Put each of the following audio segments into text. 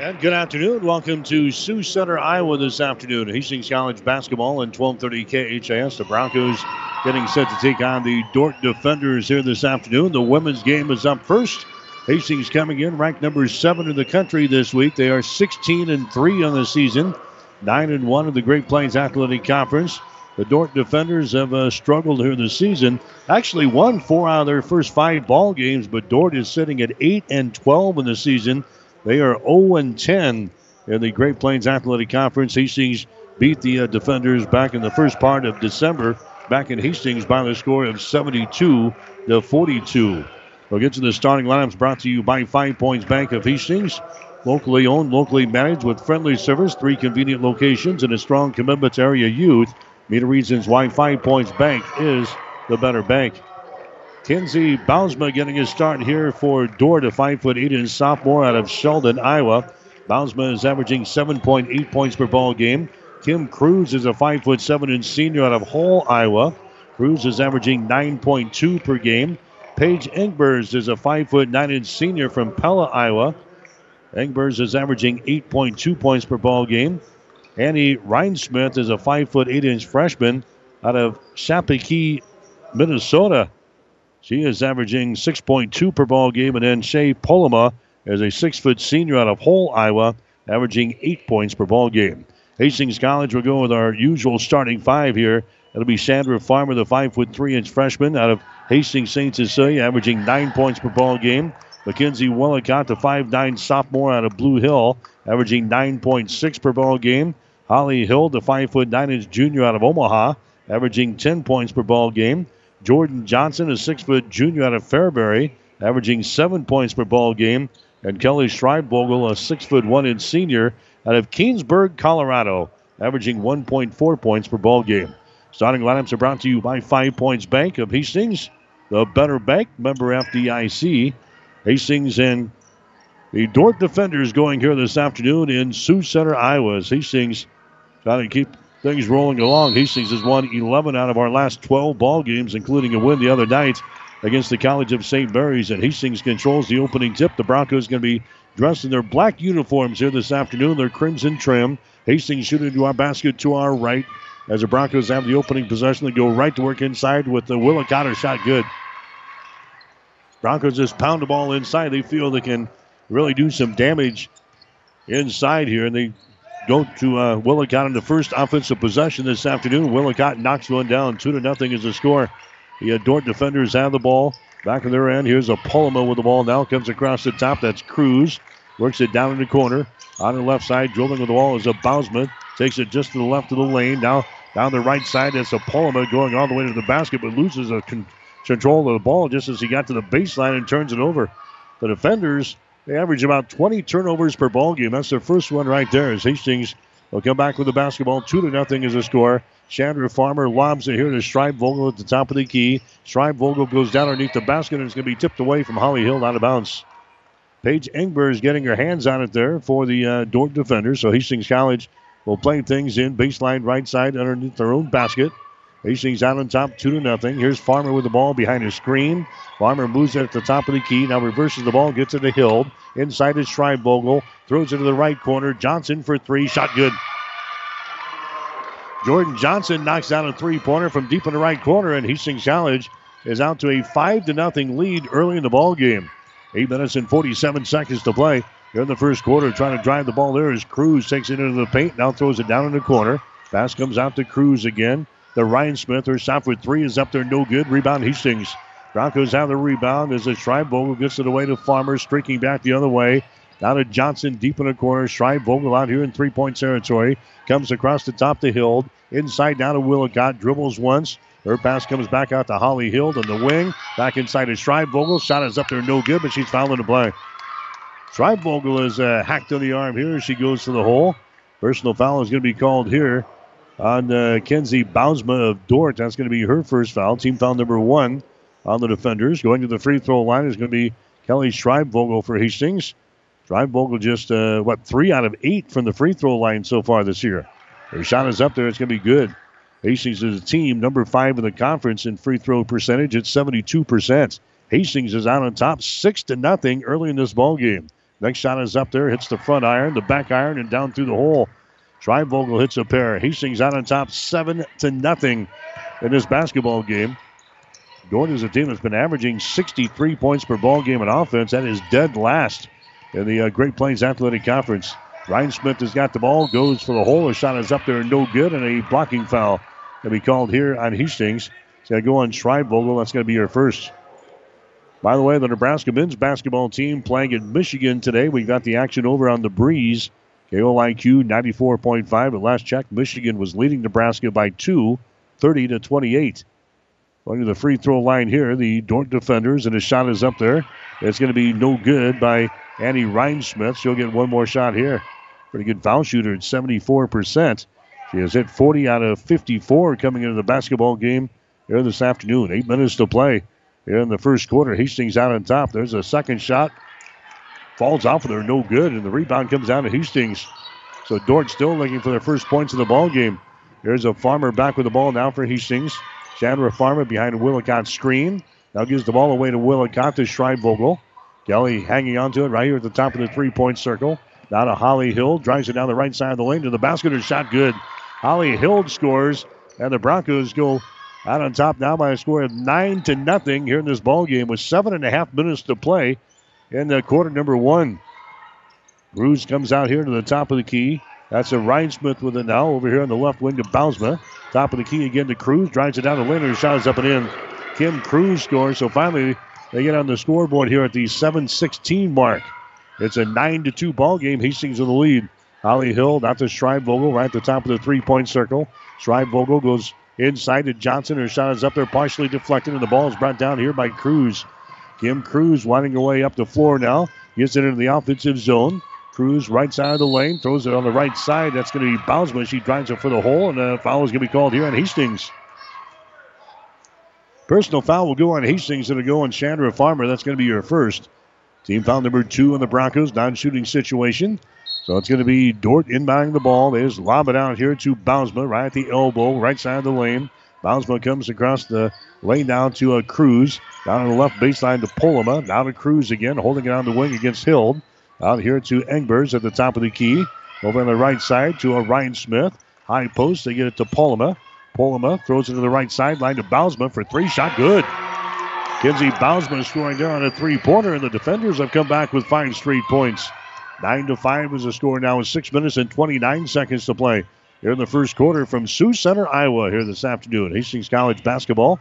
And good afternoon. Welcome to Sioux Center, Iowa this afternoon. Hastings College basketball and 1230 KHAS. The Broncos getting set to take on the Dordt Defenders here this afternoon. The women's game is up first. Hastings coming in ranked number seven in the country this week. They are 16 and three on the season, nine and one in the Great Plains Athletic Conference. The Dordt defenders have uh, struggled here this season. Actually, won four out of their first five ball games, but Dordt is sitting at eight and 12 in the season. They are 0 10 in the Great Plains Athletic Conference. Hastings beat the uh, defenders back in the first part of December, back in Hastings by the score of 72 to 42. We'll get to the starting lineups brought to you by Five Points Bank of Hastings. Locally owned, locally managed with friendly service, three convenient locations, and a strong commitment to area youth. Meet the reasons why Five Points Bank is the better bank. Kinsey Bausma getting his start here for Dordt, a 5'8 inch sophomore out of Sheldon, Iowa. Bausma is averaging 7.8 points per ball game. Kim Cruz is a five foot seven inch senior out of Hull, Iowa. Cruz is averaging 9.2 per game. Paige Engbers is a five foot nine inch senior from Pella, Iowa. Engbers is averaging 8.2 points per ball game. Annie Reinsmith is a five foot eight inch freshman out of Chappaqua, Minnesota. She is averaging 6.2 per ball game. And then Shea Poloma is a six foot senior out of Hull, Iowa, averaging eight points per ball game. Hastings College will go with our usual starting five here. It'll be Chandra Farmer, the five foot three inch freshman out of Hastings St. Cecilia, averaging nine points per ball game. Mackenzie Willicott, the five-nine sophomore out of Blue Hill, averaging 9.6 per ball game. Holly Hill, the five foot nine inch junior out of Omaha, averaging 10 points per ball game. Jordan Johnson, a six foot junior out of Fairbury, averaging seven points per ball game. And Kelly Schreibvogel, a six foot one inch senior out of Keenesburg, Colorado, averaging 1.4 points per ball game. Starting lineups are brought to you by Five Points Bank of Hastings, the better bank, member FDIC. Hastings and the Dordt defenders going here this afternoon in Sioux Center, Iowa. Hastings trying to keep things rolling along. Hastings has won 11 out of our last 12 ball games, including a win the other night against the College of St. Mary's. And Hastings controls the opening tip. The Broncos are going to be dressed in their black uniforms here this afternoon. Their crimson trim. Hastings shooting to our basket to our right. As the Broncos have the opening possession, they go right to work inside with the Willicotter shot good. Broncos just pound the ball inside. They feel they can really do some damage inside here, and they go to uh, Willicott in the first offensive possession this afternoon. Willicott knocks one down. Two to nothing is the score. The Dordt defenders have the ball. Back in their end, here's a Polima with the ball now. Comes across the top. That's Cruz. Works it down in the corner. On the left side, dribbling with the ball is a Bausman. Takes it just to the left of the lane. Now down the right side, that's a Polima going all the way to the basket, but loses a con- control of the ball just as he got to the baseline and turns it over. The defenders they average about 20 turnovers per ball game. That's their first one right there. As Hastings will come back with the basketball. Two to nothing is the score. Chandra Farmer lobs it here to Schreibvogel at the top of the key. Schreibvogel goes down underneath the basket and it's going to be tipped away from Holly Hill out of bounds. Paige Engber is getting her hands on it there for the uh, Dordt defenders. So Hastings College will play things in baseline right side underneath their own basket. Hastings out on top, two to nothing. Here's Farmer with the ball behind his screen. Farmer moves it at the top of the key. Now reverses the ball, gets it to Hill. Inside his is Schreibvogel. Throws it to the right corner. Johnson for three. Shot good. Jordan Johnson knocks down a three-pointer from deep in the right corner, and Hastings College is out to a five to nothing lead early in the ball game. Eight minutes and 47 seconds to play. Here in the first quarter, trying to drive the ball there as Cruz takes it into the paint. Now throws it down in the corner. Pass comes out to Cruz again. The Ryan Smith, her shot for three is up there, no good. Rebound Hastings. Broncos have the rebound as a Schreibvogel gets it away to Farmer, streaking back the other way. Now to Johnson deep in the corner. Schreibvogel out here in three point territory. Comes across the top to Hill. Inside down to Willicott. Dribbles once. Her pass comes back out to Holly Hild on the wing. Back inside to Schreibvogel. Shot is up there, no good, but she's fouling the play. Schreibvogel is uh, hacked on the arm here she goes to the hole. Personal foul is going to be called here on uh, Kenzie Bausma of Dordt. That's going to be her first foul. Team foul number one on the defenders. Going to the free throw line is going to be Kelly Schreibvogel for Hastings. Schreibvogel just, uh, what, three out of eight from the free throw line so far this year. Her shot is up there. It's going to be good. Hastings is a team number five in the conference in free throw percentage at 72%. Hastings is out on top, six to nothing early in this ball game. Next shot is up there, hits the front iron, the back iron, and down through the hole. Schreibvogel hits a pair. Hastings out on top, seven to nothing in this basketball game. Dordt is a team that's been averaging 63 points per ball game in offense. That is dead last in the uh, Great Plains Athletic Conference. Ryan Smith has got the ball, goes for the hole. A shot is up there, no good, and a blocking foul to be called here on Hastings. It's going to go on Schreibvogel. That's going to be your first. By the way, the Nebraska men's basketball team playing in Michigan today. We got the action over on the breeze. KOIQ 94.5. At last check, Michigan was leading Nebraska by two, 30 to 28. Going to the free throw line here, the Dordt defenders, and a shot is up there. It's going to be no good by Annie Rhinesmith. She'll get one more shot here. Pretty good foul shooter at 74%. She has hit 40 out of 54 coming into the basketball game here this afternoon. Eight minutes to play here in the first quarter. Hastings out on top. There's a second shot. Falls off of there, no good, and the rebound comes down to Hastings. So Dordt still looking for their first points of the ball game. There's a Farmer back with the ball now for Hastings. Chandra Farmer behind a Willicott screen. Now gives the ball away to Willicott to Schreibvogel. Kelly hanging onto it right here at the top of the three point circle. Now to Holly Hill. Drives it down the right side of the lane to the basket. Her shot good. Holly Hill scores, and the Broncos go out on top now by a score of nine to nothing here in this ball game with seven and a half minutes to play in the quarter number one. Cruz comes out here to the top of the key. That's a Rhinesmith with it now over here on the left wing to Bausma. Top of the key again to Cruz. Drives it down the lane. Her shot is up and in. Kim Cruz scores. So finally, they get on the scoreboard here at the 7-16 mark. It's a 9 to 2 ball game. Hastings in the lead. Holly Hill, not to Schreibvogel, right at the top of the three point circle. Schreibvogel goes inside to Johnson. Her shot is up there, partially deflected, and the ball is brought down here by Cruz. Kim Cruz winding away up the floor now. Gets it into the offensive zone. Cruz right side of the lane, throws it on the right side. That's going to be Bausma. She drives it for the hole, and a foul is going to be called here on Hastings. Personal foul will go on Hastings. It'll go on Chandra Farmer. That's going to be your first. Team foul number two in the Broncos, non shooting situation. So it's going to be Dordt inbounding the ball. They just lob it out here to Bausma right at the elbow, right side of the lane. Bausma comes across the lane down to a Cruz. Down on the left baseline to Polima. Now to Cruz again, holding it on the wing against Hill. Out here to Engbers at the top of the key. Over on the right side to a Smith. High post. They get it to Polima. Polima throws it to the right sideline to Bausma for three. Shot good. Kinsey Bausma scoring there on a three pointer, and the defenders have come back with five straight points. Nine to five is the score now with six minutes and 29 seconds to play. Here in the first quarter from Sioux Center, Iowa, here this afternoon. Hastings College basketball.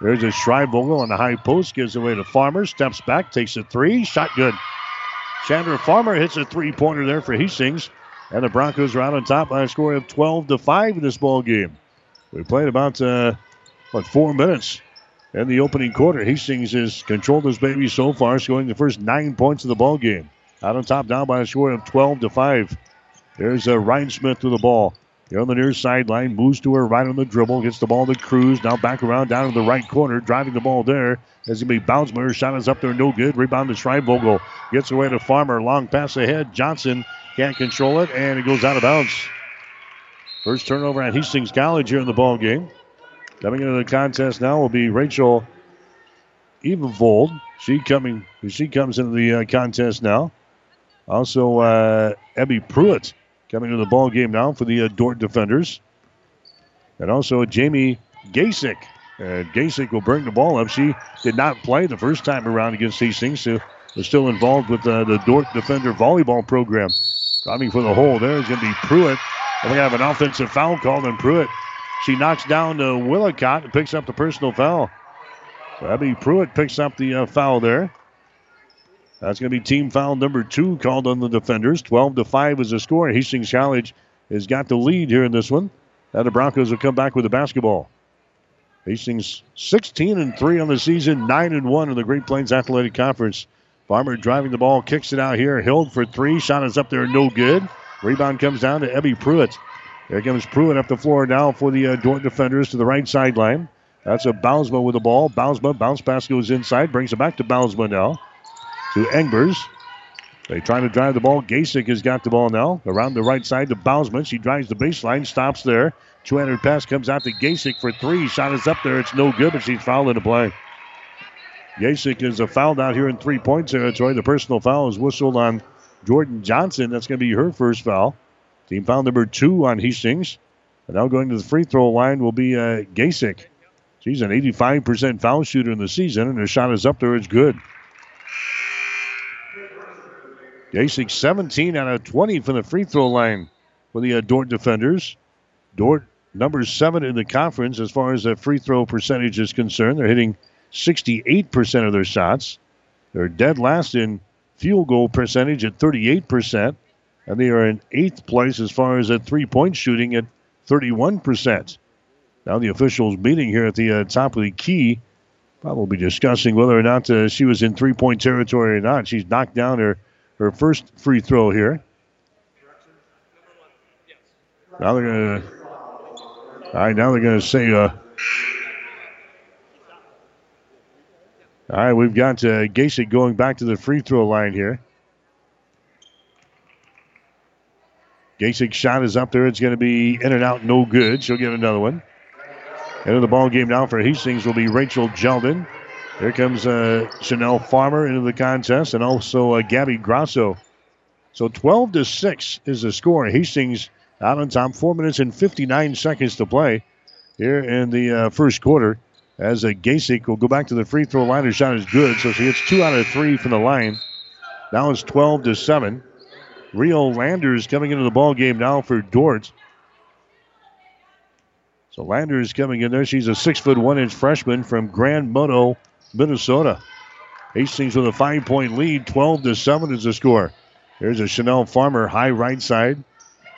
There's a Schreibvogel on the high post, gives away to Farmer, steps back, takes a three, shot good. Chandra Farmer hits a three-pointer there for Hastings, and the Broncos are out on top by a score of 12 to five in this ball game. We played about uh, what four minutes in the opening quarter. Hastings has controlled this baby so far, scoring the first nine points of the ball game. Out on top now by a score of 12 to 5. There's uh, Ryan Smith with the ball. Here on the near sideline, moves to her right on the dribble, gets the ball to Cruz. Now back around down to the right corner, driving the ball there. As he be. Her shot is up there, no good. Rebound to Schreibvogel. Gets away to Farmer. Long pass ahead. Johnson can't control it, and it goes out of bounds. First turnover at Hastings College here in the ball game. Coming into the contest now will be Rachel Evenvold. She coming. She comes into the uh, contest now. Also, uh, Abby Pruitt coming to the ball game now for the uh, Dordt defenders. And also Jamie Gasick. And Gasick will bring the ball up. She did not play the first time around against Hastings, so was still involved with uh, the Dordt defender volleyball program. Driving for the hole there is going to be Pruitt. And we have an offensive foul called on Pruitt. She knocks down uh, Willicott and picks up the personal foul. Abby Pruitt picks up the uh, foul there. That's going to be team foul number two called on the defenders. 12 to 5 is the score. Hastings College has got the lead here in this one. Now the Broncos will come back with the basketball. Hastings 16 and 3 on the season, 9 and 1 in the Great Plains Athletic Conference. Farmer driving the ball, kicks it out here. Hild for three. Shot is up there, no good. Rebound comes down to Ebby Pruitt. There comes Pruitt up the floor now for the uh, Dordt defenders to the right sideline. That's a Bausma with the ball. Bausma, bounce pass goes inside, brings it back to Bausma now to Engbers. They try to drive the ball. Gasick has got the ball now. Around the right side to Bausman. She drives the baseline, stops there. 200 pass comes out to Gasick for three. Shot is up there. It's no good, but she's fouled in the play. Gasick is a foul out here in three point territory. The personal foul is whistled on Jordan Johnson. That's going to be her first foul. Team foul number two on Hastings. And now going to the free throw line will be uh. She's an 85% foul shooter in the season, and her shot is up there. It's good. Gasick 17 out of 20 from the free throw line for the uh, Dordt defenders. Dordt number seven in the conference as far as the free throw percentage is concerned. They're hitting 68% of their shots. They're dead last in field goal percentage at 38%, and they are in eighth place as far as a three point shooting at 31%. Now the officials meeting here at the uh, top of the key, probably discussing whether or not uh, she was in three point territory or not. She's knocked down her, her first free throw here. Now they're to. All right, now they're to say. Uh, all right, we've got uh, Gasick going back to the free throw line here. Gasick's shot is up there. It's going to be in and out, no good. She'll get another one. Into the ball game now for Hastings will be Rachel Jeldon. Here comes uh, Chanel Farmer into the contest, and also uh, Gabby Grasso. So 12 to six is the score. Hastings out on top. Four minutes and 59 seconds to play here in the uh, first quarter. As a uh, Gasick will go back to the free throw line. Her shot is good, so she hits two out of three from the line. Now it's 12 to seven. Rio Landers coming into the ball game now for Dordt. So Landers coming in there. She's a six foot one inch freshman from Grand Meadow, Minnesota. Hastings with a five point lead. 12 to 7 is the score. There's a Chanel Farmer high right side.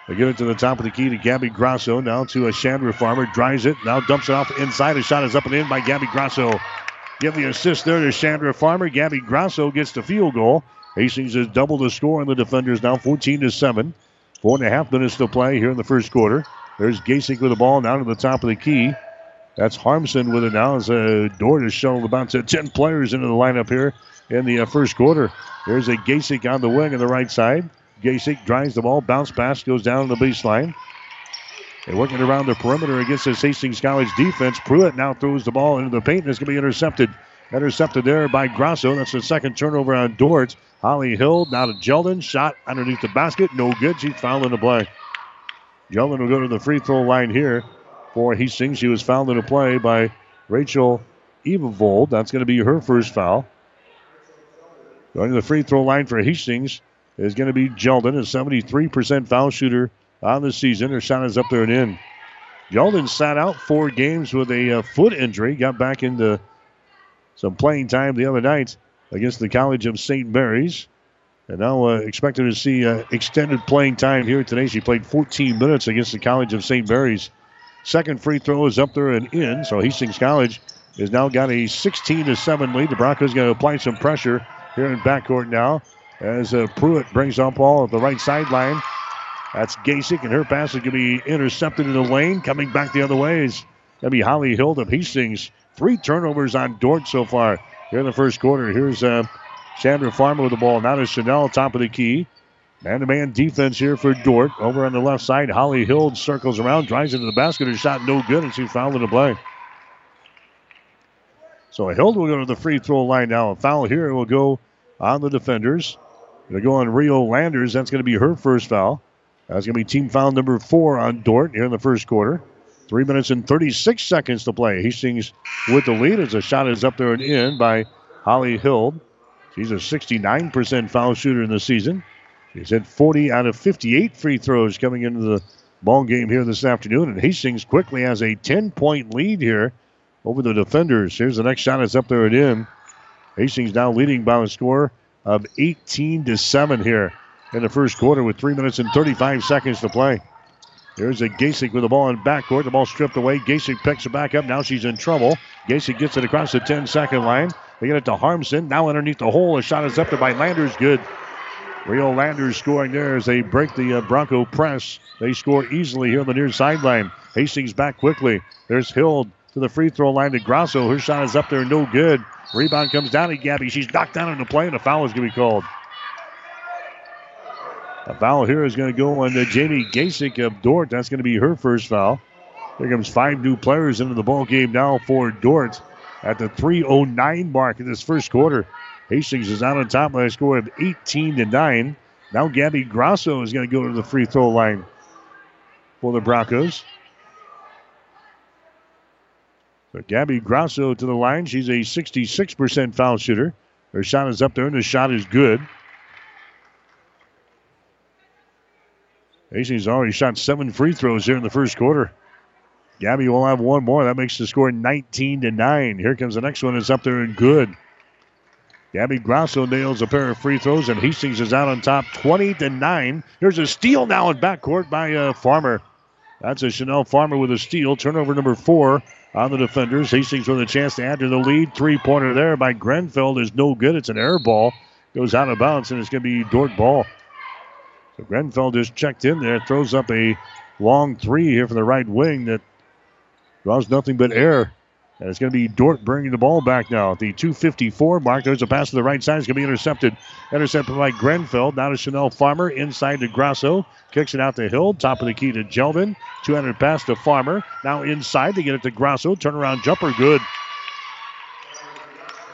They get it to the top of the key to Gabby Grasso. Now to a Chandra Farmer. Drives it. Now dumps it off inside. A shot is up and in by Gabby Grasso. Give the assist there to Chandra Farmer. Gabby Grasso gets the field goal. Hastings has doubled the score and the defenders now 14 to 7. Four and a half minutes to play here in the first quarter. There's Gasick with the ball down to the top of the key. That's Harmson with it now as a door to shuttle about 10 players into the lineup here in the uh, first quarter. There's a Gasek on the wing on the right side. Gasek drives the ball, bounce pass, goes down the baseline. They're working around the perimeter against this Hastings College defense. Pruitt now throws the ball into the paint and it's going to be intercepted. Intercepted there by Grasso. That's the second turnover on Dordt. Holly Hill now to Jeldon. Shot underneath the basket. No good. She's fouled in the play. Jeldon will go to the free throw line here for Hastings. She was fouled in a play by Rachel Evavold. That's going to be her first foul. Going to the free throw line for Hastings is going to be Jeldon, a 73% foul shooter on the season. Her shot is up there and in. Jeldon sat out four games with a uh, foot injury, got back into some playing time the other night against the College of St. Mary's. And now uh, expected to see uh, extended playing time here today. She played 14 minutes against the College of St. Mary's. Second free throw is up there and in. So Hastings College has now got a 16 to 7 lead. The Broncos going to apply some pressure here in backcourt now as uh, Pruitt brings up ball at the right sideline. That's Gasick, and her pass is going to be intercepted in the lane. Coming back the other way is going to be Holly Hill of Hastings. Three turnovers on Dordt so far here in the first quarter. Here's uh, Chandra Farmer with the ball. Now to Chanel, top of the key. Man to man defense here for Dordt. Over on the left side, Holly Hill circles around, drives into the basket. Her shot no good, and she's fouled in the play. So Hill will go to the free throw line now. A foul here will go on the defenders. To go on Rio Landers. That's going to be her first foul. That's going to be team foul number four on Dordt here in the first quarter. Three minutes and 36 seconds to play. Hastings with the lead as a shot is up there and in by Holly Hill. She's a 69% foul shooter in the season. She's hit 40 out of 58 free throws coming into the ball game here this afternoon. And Hastings quickly has a 10 point lead here over the defenders. Here's the next shot. It's up there and in. Hastings now leading by a score of 18 to 7 here in the first quarter with 3 minutes and 35 seconds to play. There's a Gasick with the ball in backcourt. The ball stripped away. Gasick picks it back up. Now she's in trouble. Gasick gets it across the 10 second line. They get it to Harmson. Now underneath the hole. A shot is up there by Landers. Good. Rio Landers scoring there as they break the uh, Bronco press. They score easily here on the near sideline. Hastings back quickly. There's Hill to the free throw line to Grasso. Her shot is up there, no good. Rebound comes down to Gabby. She's knocked down on the play, and a foul is going to be called. A foul here is going to go on Jamie Gasick of Dordt. That's going to be her first foul. Here comes five new players into the ball game now for Dordt at the 3:09 mark in this first quarter. Hastings is out on top by a score of 18 to 9. Now Gabby Grosso is going to go to the free throw line for the Broncos. So Gabby Grosso to the line. She's a 66% foul shooter. Her shot is up there, and the shot is good. Hastings already shot seven free throws here in the first quarter. Gabby will have one more. That makes the score 19 to 9. Here comes the next one. It's up there and good. Gabby Grosso nails a pair of free throws, and Hastings is out on top 20 to 9. Here's a steal now in backcourt by uh, Farmer. That's a Chanel Farmer with a steal. Turnover number four on the defenders. Hastings with a chance to add to the lead. Three pointer there by Grenfeld is no good. It's an air ball. Goes out of bounds, and it's going to be Dordt ball. So Grenfeld just checked in there, throws up a long three here for the right wing that draws nothing but air. And it's going to be Dordt bringing the ball back now. At the 254 mark, there's a pass to the right side. It's going to be intercepted. Intercepted by Grenfell. Now to Chanel Farmer. Inside to Grosso. Kicks it out to Hill. Top of the key to Jeldon. 200 pass to Farmer. Now inside to get it to Grosso. Turnaround jumper. Good.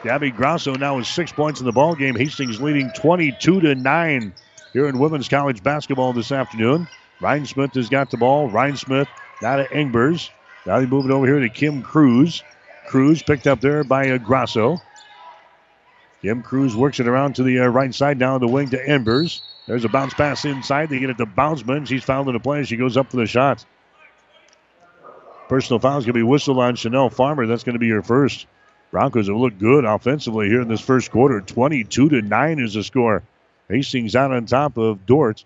Gabby Grosso now with six points in the ball game. Hastings leading 22 to 9 here in women's college basketball this afternoon. Ryan Smith has got the ball. Ryan Smith now to Engbers. Now they move it over here to Kim Cruz. Cruz picked up there by Grosso. Kim Cruz works it around to the uh, right side down the wing to Engbers. There's a bounce pass inside. They get it to Boundsman. She's fouled in the play. She goes up for the shot. Personal foul is going to be whistled on Chanel Farmer. That's going to be her first. Broncos have looked good offensively here in this first quarter. 22 to 9 is the score. Hastings out on top of Dordt.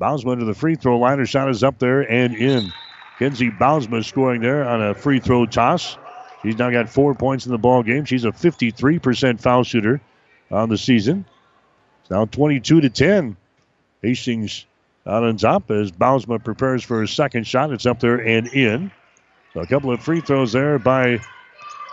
Boundsman to the free throw line. Her shot is up there and in. Kenzie Boundsman scoring there on a free throw toss. She's now got four points in the ball game. She's a 53% foul shooter on the season. It's now 22 to 10. Hastings out on top as Boundsman prepares for his second shot. It's up there and in. So a couple of free throws there by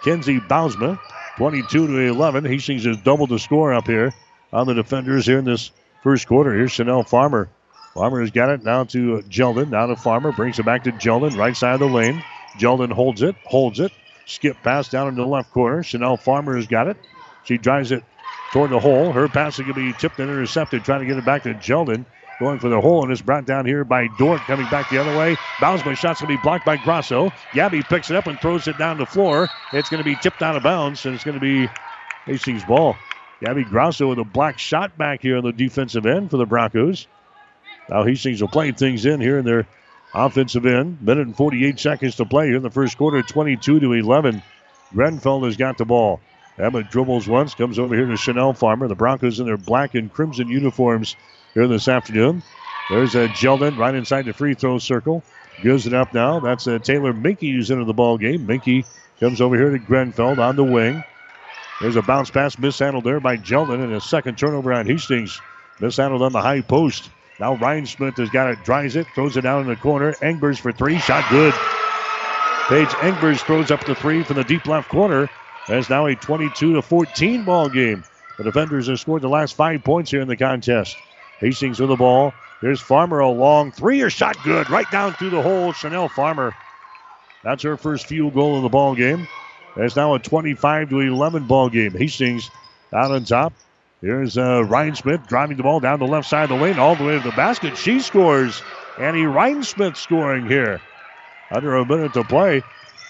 Kenzie Boundsman. 22 to 11. Hastings has doubled the score up here on the defenders here in this first quarter. Here's Chanel Farmer. Farmer has got it now to Jeldon. Now to Farmer. Brings it back to Jeldon, right side of the lane. Jeldon holds it, holds it. Skip pass down in the left corner. Chanel Farmer has got it. She drives it toward the hole. Her pass is going to be tipped and intercepted, trying to get it back to Jeldon. Going for the hole, and it's brought down here by Dordt coming back the other way. Boundsman shot's going to be blocked by Grosso. Gabby picks it up and throws it down the floor. It's going to be tipped out of bounds, and it's going to be Hastings' ball. Gabby Grosso with a black shot back here on the defensive end for the Broncos. Now Hastings will play things in here in their offensive end. Minute and 48 seconds to play in the first quarter, 22 to 11. Grenfell has got the ball. Emma dribbles once, comes over here to Chanel Farmer. The Broncos in their black and crimson uniforms here this afternoon. There's a Jeldon right inside the free throw circle. Gives it up now. That's a Taylor Minky who's into the ball game. Minky comes over here to Grenfell on the wing. There's a bounce pass mishandled there by Jeldon and a second turnover on Hastings. Mishandled on the high post. Now Ryan Smith has got it, drives it, throws it down in the corner. Engbers for three, shot good. Paige Engbers throws up the three from the deep left corner. That's now a 22 to 14 ball game. The defenders have scored the last five points here in the contest. Hastings with the ball. There's Farmer a long three, or shot good, right down through the hole. Chanel Farmer. That's her first field goal of the ball game. It's now a 25 to 11 ball game. Hastings out on top. Here's uh, Ryan Smith driving the ball down the left side of the lane, all the way to the basket. She scores. Annie Ryan Smith scoring here. Under a minute to play.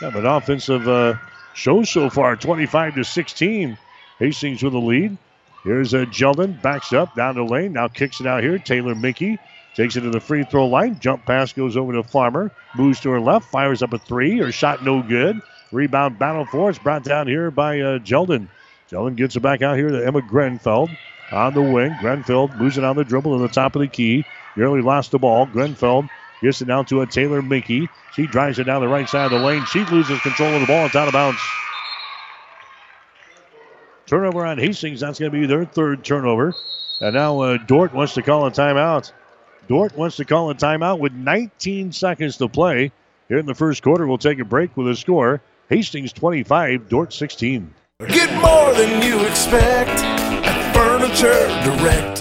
Have an offensive uh, show so far, 25 to 16. Hastings with the lead. Here's uh, Jeldon, backs up down the lane, now kicks it out here. Taylor Mickey takes it to the free throw line. Jump pass goes over to Farmer, moves to her left, fires up a three. Her shot no good. Rebound battle for it's brought down here by uh, Jeldon. Jeldon gets it back out here to Emma Grenfeld on the wing. Grenfeld it on the dribble to the top of the key. Nearly lost the ball. Grenfeld gets it down to a Taylor Mickey. She drives it down the right side of the lane. She loses control of the ball. It's out of bounds. Turnover on Hastings. That's going to be their third turnover. And now uh, Dordt wants to call a timeout. Dordt wants to call a timeout with 19 seconds to play. Here in the first quarter, we'll take a break with a score. Hastings 25, Dordt 16. Get more than you expect at Furniture Direct.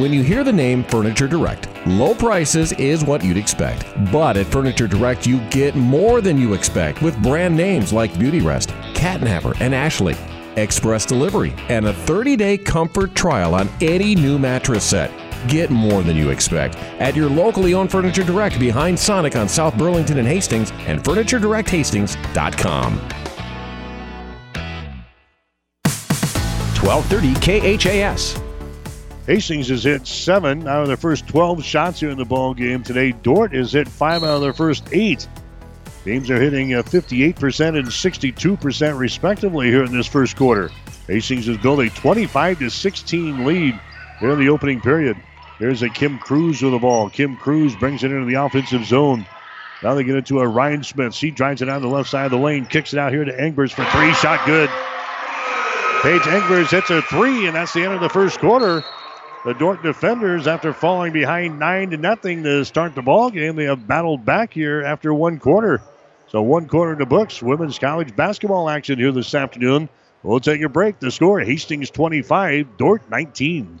When you hear the name Furniture Direct, low prices is what you'd expect. But at Furniture Direct, you get more than you expect with brand names like Beautyrest, Catnapper, and Ashley. Express delivery and a 30 day comfort trial on any new mattress set. Get more than you expect at your locally owned Furniture Direct behind Sonic on South Burlington and Hastings and FurnitureDirectHastings.com. 1230 KHAS. Hastings has hit seven out of their first 12 shots here in the ball game today. Dordt has hit five out of their first eight. Teams are hitting 58% uh, and 62% respectively here in this first quarter. Hastings has built a 25 to 16 lead here in the opening period. Here's a Kim Cruz with the ball. Kim Cruz brings it into the offensive zone. Now they get into a Ryan Smith. She drives it down the left side of the lane, kicks it out here to Engbers for three. Shot good. Paige Engbers hits a three, and that's the end of the first quarter. The Dordt defenders, after falling behind nine to nothing to start the ball game, they have battled back here after one quarter. So one quarter in the books. Women's college basketball action here this afternoon. We'll take a break. The score: Hastings 25, Dordt 19.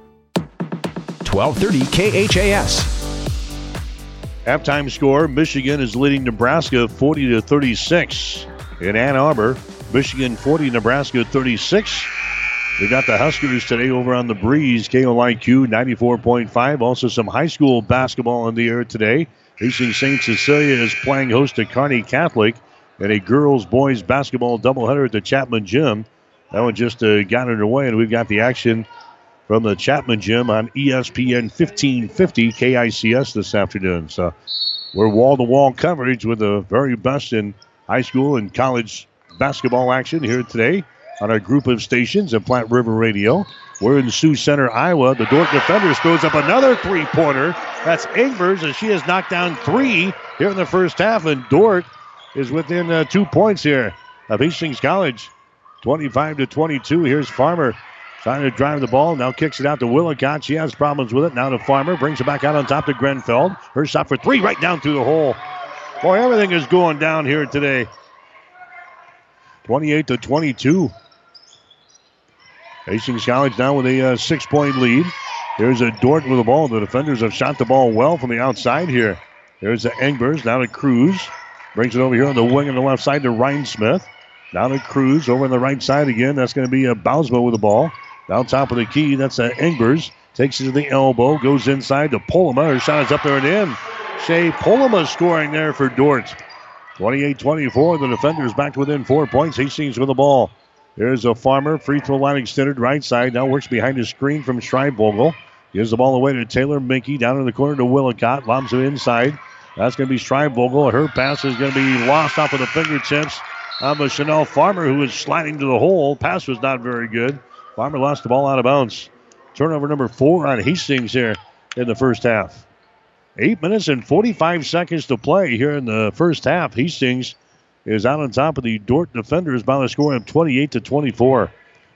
1230 KHAS. Halftime score Michigan is leading Nebraska 40 to 36. In Ann Arbor, Michigan 40, Nebraska 36. We got the Huskers today over on the breeze, KOIQ 94.5. Also, some high school basketball in the air today. Hastings St. Cecilia is playing host to Kearney Catholic and a girls boys basketball doubleheader at the Chapman Gym. That one just uh, got underway, and we've got the action from the Chapman Gym on ESPN 1550 KICS this afternoon. So we're wall to wall coverage with the very best in high school and college basketball action here today on our group of stations at Platte River Radio. We're in Sioux Center, Iowa. The Dordt defenders throws up another three pointer. That's Engbers, and she has knocked down three here in the first half. And Dordt is within uh, two points here of Hastings College. 25 to 22. Here's Farmer Trying to drive the ball. Now kicks it out to Willicott. She has problems with it. Now to Farmer. Brings it back out on top to Grenfell. Her shot for three right down through the hole. Boy, everything is going down here today. 28 to 22. Hastings College now with a uh, six point lead. There's a Dordt with the ball. The defenders have shot the ball well from the outside here. There's the Engbers. Now to Cruz. Brings it over here on the wing on the left side to Ryan Smith. Now to Cruz over on the right side again. That's going to be a Bausma with the ball. Down top of the key, that's uh, Engbers. Takes it to the elbow, goes inside to Polima. Her shot is up there and in. Shea Polima scoring there for Dordt. 28 24. The defenders back within four points. Hastings with the ball. There's a farmer. Free throw line extended right side. Now works behind the screen from Schreibvogel. Gives the ball away to Taylor Minky. Down in the corner to Willicott. Lobs it inside. That's going to be Schreibvogel. Her pass is going to be lost off of the fingertips of a Chanel Farmer who is sliding to the hole. Pass was not very good. Farmer lost the ball out of bounds. Turnover number four on Hastings here in the first half. Eight minutes and 45 seconds to play here in the first half. Hastings is out on top of the Dordt defenders by the score of 28 to 24.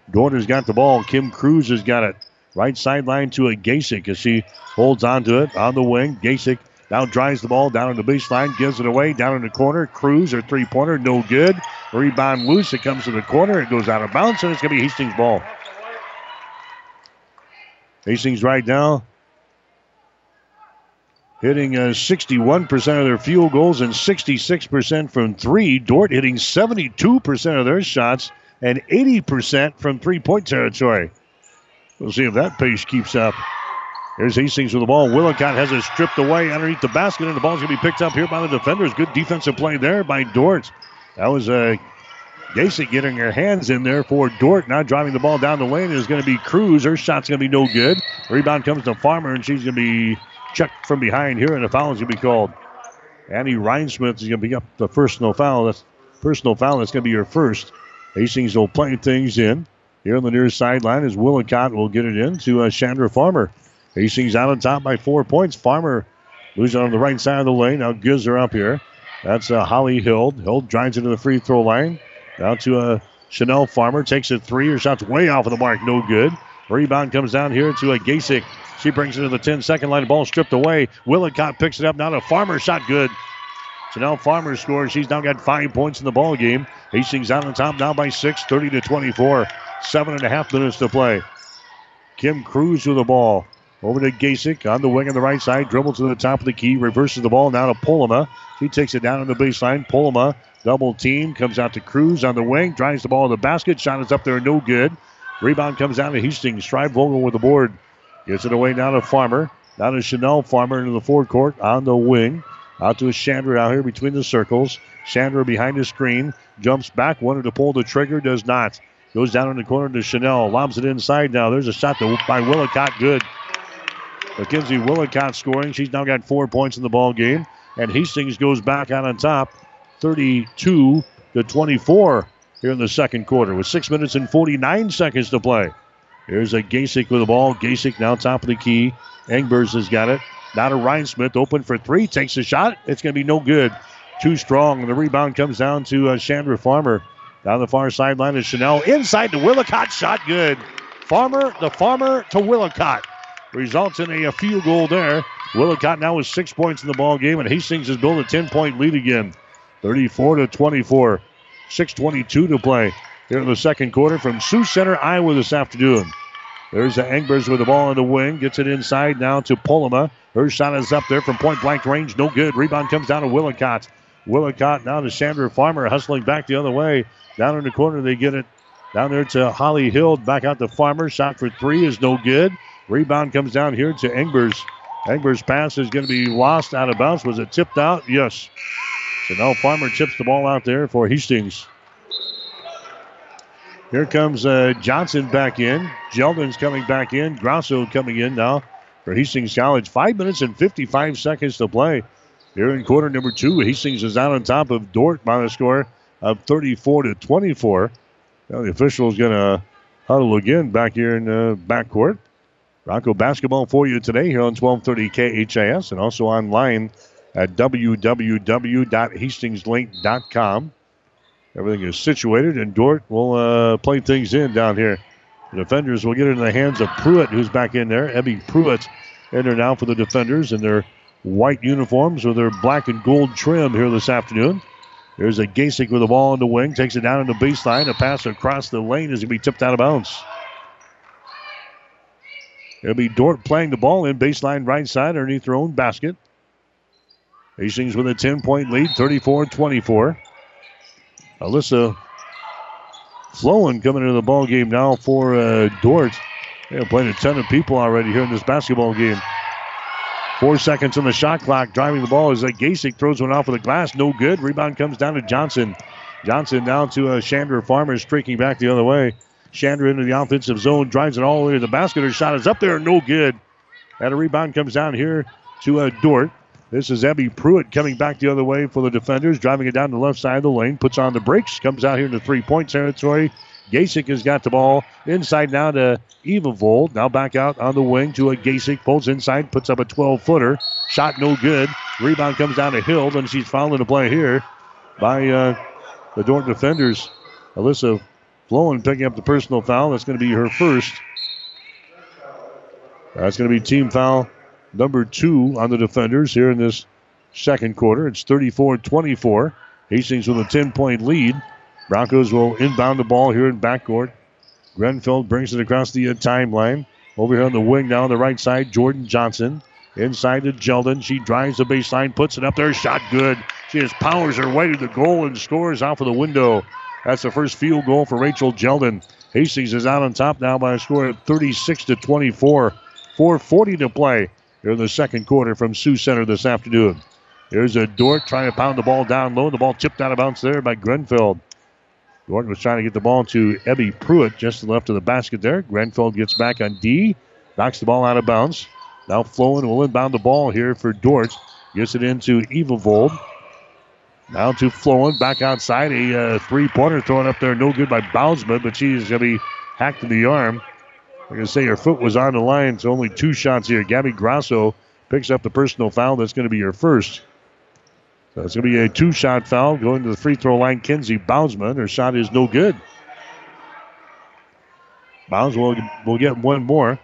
Dordt has got the ball. Kim Cruz has got it. Right sideline to a Gasik as she holds on to it on the wing. Gasik now drives the ball down on the baseline, gives it away down in the corner. Cruz, her three pointer, no good. Rebound loose. It comes to the corner. It goes out of bounds, and it's going to be Hastings' ball. Hastings right now hitting uh, 61% of their field goals and 66% from three. Dordt hitting 72% of their shots and 80% from three point territory. We'll see if that pace keeps up. Here's Hastings with the ball. Willicott has it stripped away underneath the basket, and the ball's going to be picked up here by the defenders. Good defensive play there by Dordt. That was uh, Gasek getting her hands in there for Dordt. Now driving the ball down the lane is going to be Cruz. Her shot's going to be no good. Rebound comes to Farmer, and she's going to be checked from behind here, and a foul is going to be called. Annie Rhinesmith is going to be up the personal foul. That's personal foul. That's going to be her first. Hastings will play things in. Here on the near sideline is Willicott will get it in to uh, Chandra Farmer. Hastings out on top by four points. Farmer losing on the right side of the lane. Now gives her up here. That's uh, Holly Hill. Hild drives into the free throw line. Down to a uh, Chanel Farmer. Takes a three. Her shot's way off of the mark. No good. Rebound comes down here to a Gasek. She brings it to the 10 second line. Ball stripped away. Willicott picks it up. Now the Farmer shot good. Now Farmer scores. She's now got five points in the ball game. Hastings out on top now by six, 30 to 24. Seven and a half minutes to play. Kim Cruz with the ball. Over to Gasick on the wing on the right side. Dribbles to the top of the key. Reverses the ball now to Polima. She takes it down on the baseline. Polima double team. Comes out to Cruz on the wing. Drives the ball in the basket. Shot is up there. No good. Rebound comes down to Hastings. Schreibvogel with the board. Gets it away now to Farmer. Down to Chanel Farmer into the forecourt on the wing. Out to a Chandra out here between the circles. Chandra behind the screen. Jumps back. Wanted to pull the trigger. Does not. Goes down in the corner to Chanel. Lobs it inside now. There's a shot by Willicott. Good. Mackenzie Willicott scoring. She's now got four points in the ball game. And Hastings goes back out on top 32 to 24 here in the second quarter with six minutes and 49 seconds to play. Here's a Gasick with the ball. Gasick now top of the key. Engbers has got it. Now to Ryan Smith, open for three. Takes a shot. It's going to be no good. Too strong. And the rebound comes down to uh, Chandra Farmer. Down the far sideline is Chanel. Inside to Willicott. Shot good. Farmer, the Farmer to Willicott. Results in a, a field goal there. Willicott now with six points in the ball game, and Hastings has built a 10 point lead again. 34 to 24. 6.22 to play here in the second quarter from Sioux Center, Iowa this afternoon. There's the Engbers with the ball in the wing. Gets it inside now to Polima. Her shot is up there from point blank range. No good. Rebound comes down to Willicott. Willicott now to Chandra Farmer hustling back the other way. Down in the corner, they get it down there to Holly Hill. Back out to Farmer. Shot for three is no good. Rebound comes down here to Engbers. Engbers' pass is going to be lost out of bounds. Was it tipped out? Yes. Now Farmer chips the ball out there for Hastings. Here comes uh, Johnson back in. Jeldon's coming back in. Grosso coming in now for Hastings College. Five minutes and 55 seconds to play. Here in quarter number two, Hastings is out on top of Dordt by the score of 34 to 24. Now the official is going to huddle again back here in the backcourt. Bronco basketball for you today here on 1230 KHAS and also online at www.hastingslink.com. Everything is situated, and Dordt will uh, play things in down here. The defenders will get it in the hands of Pruitt, who's back in there. Ebby Pruitt in there now for the defenders in their white uniforms with their black and gold trim here this afternoon. There's a Gasick with the ball on the wing, takes it down in the baseline. A pass across the lane is going to be tipped out of bounds. It'll be Dordt playing the ball in baseline right side underneath their own basket. Hastings with a 10 point lead, 34 24. Alyssa Flowen coming into the ball game now for uh, Dordt. They're playing a ton of people already here in this basketball game. Four seconds on the shot clock. Driving the ball is like Gasick throws one off of the glass. No good. Rebound comes down to Johnson. Johnson down to uh, Chandra Farmer streaking back the other way. Chandra into the offensive zone. Drives it all the way to the basket. Her shot is up there. No good. And a rebound comes down here to uh, Dordt. This is Abby Pruitt coming back the other way for the defenders, driving it down the left side of the lane, puts on the brakes, comes out here into three point territory. Gasick has got the ball inside now to Eva Vold. Now back out on the wing to a Gasick. Pulls inside, puts up a 12 footer. Shot no good. Rebound comes down to Hill, and she's fouling the play here by uh, the Dordt defenders. Alyssa Flowen picking up the personal foul. That's going to be her first. That's going to be team foul number two on the defenders here in this second quarter. It's 34 24. Hastings with a 10 point lead. Broncos will inbound the ball here in backcourt. Grenfeld brings it across the uh, timeline. Over here on the wing now on the right side, Jordan Johnson. Inside to Jeldon. She drives the baseline, puts it up there. Shot good. She just powers her way to the goal and scores off of the window. That's the first field goal for Rachel Jeldon. Hastings is out on top now by a score of 36 to 24. 4.40 to play here in the second quarter from Sioux Center this afternoon. Here's a Dordt trying to pound the ball down low. The ball tipped out of bounds there by Grenfeld. Dordt was trying to get the ball to Ebby Pruitt just left of the basket there. Grenfeld gets back on D, knocks the ball out of bounds. Now Flowen will inbound the ball here for Dordt. Gets it into Eva Vold. Now to Flowen, back outside. A uh, three pointer thrown up there, no good by Boundsman, but she's going to be hacked in the arm. Like I say, her foot was on the line, so only two shots here. Gabby Grosso picks up the personal foul. That's going to be her first. So it's going to be a two shot foul going to the free throw line. Kenzie Boundsman. Her shot is no good. Bounds will, will get one more.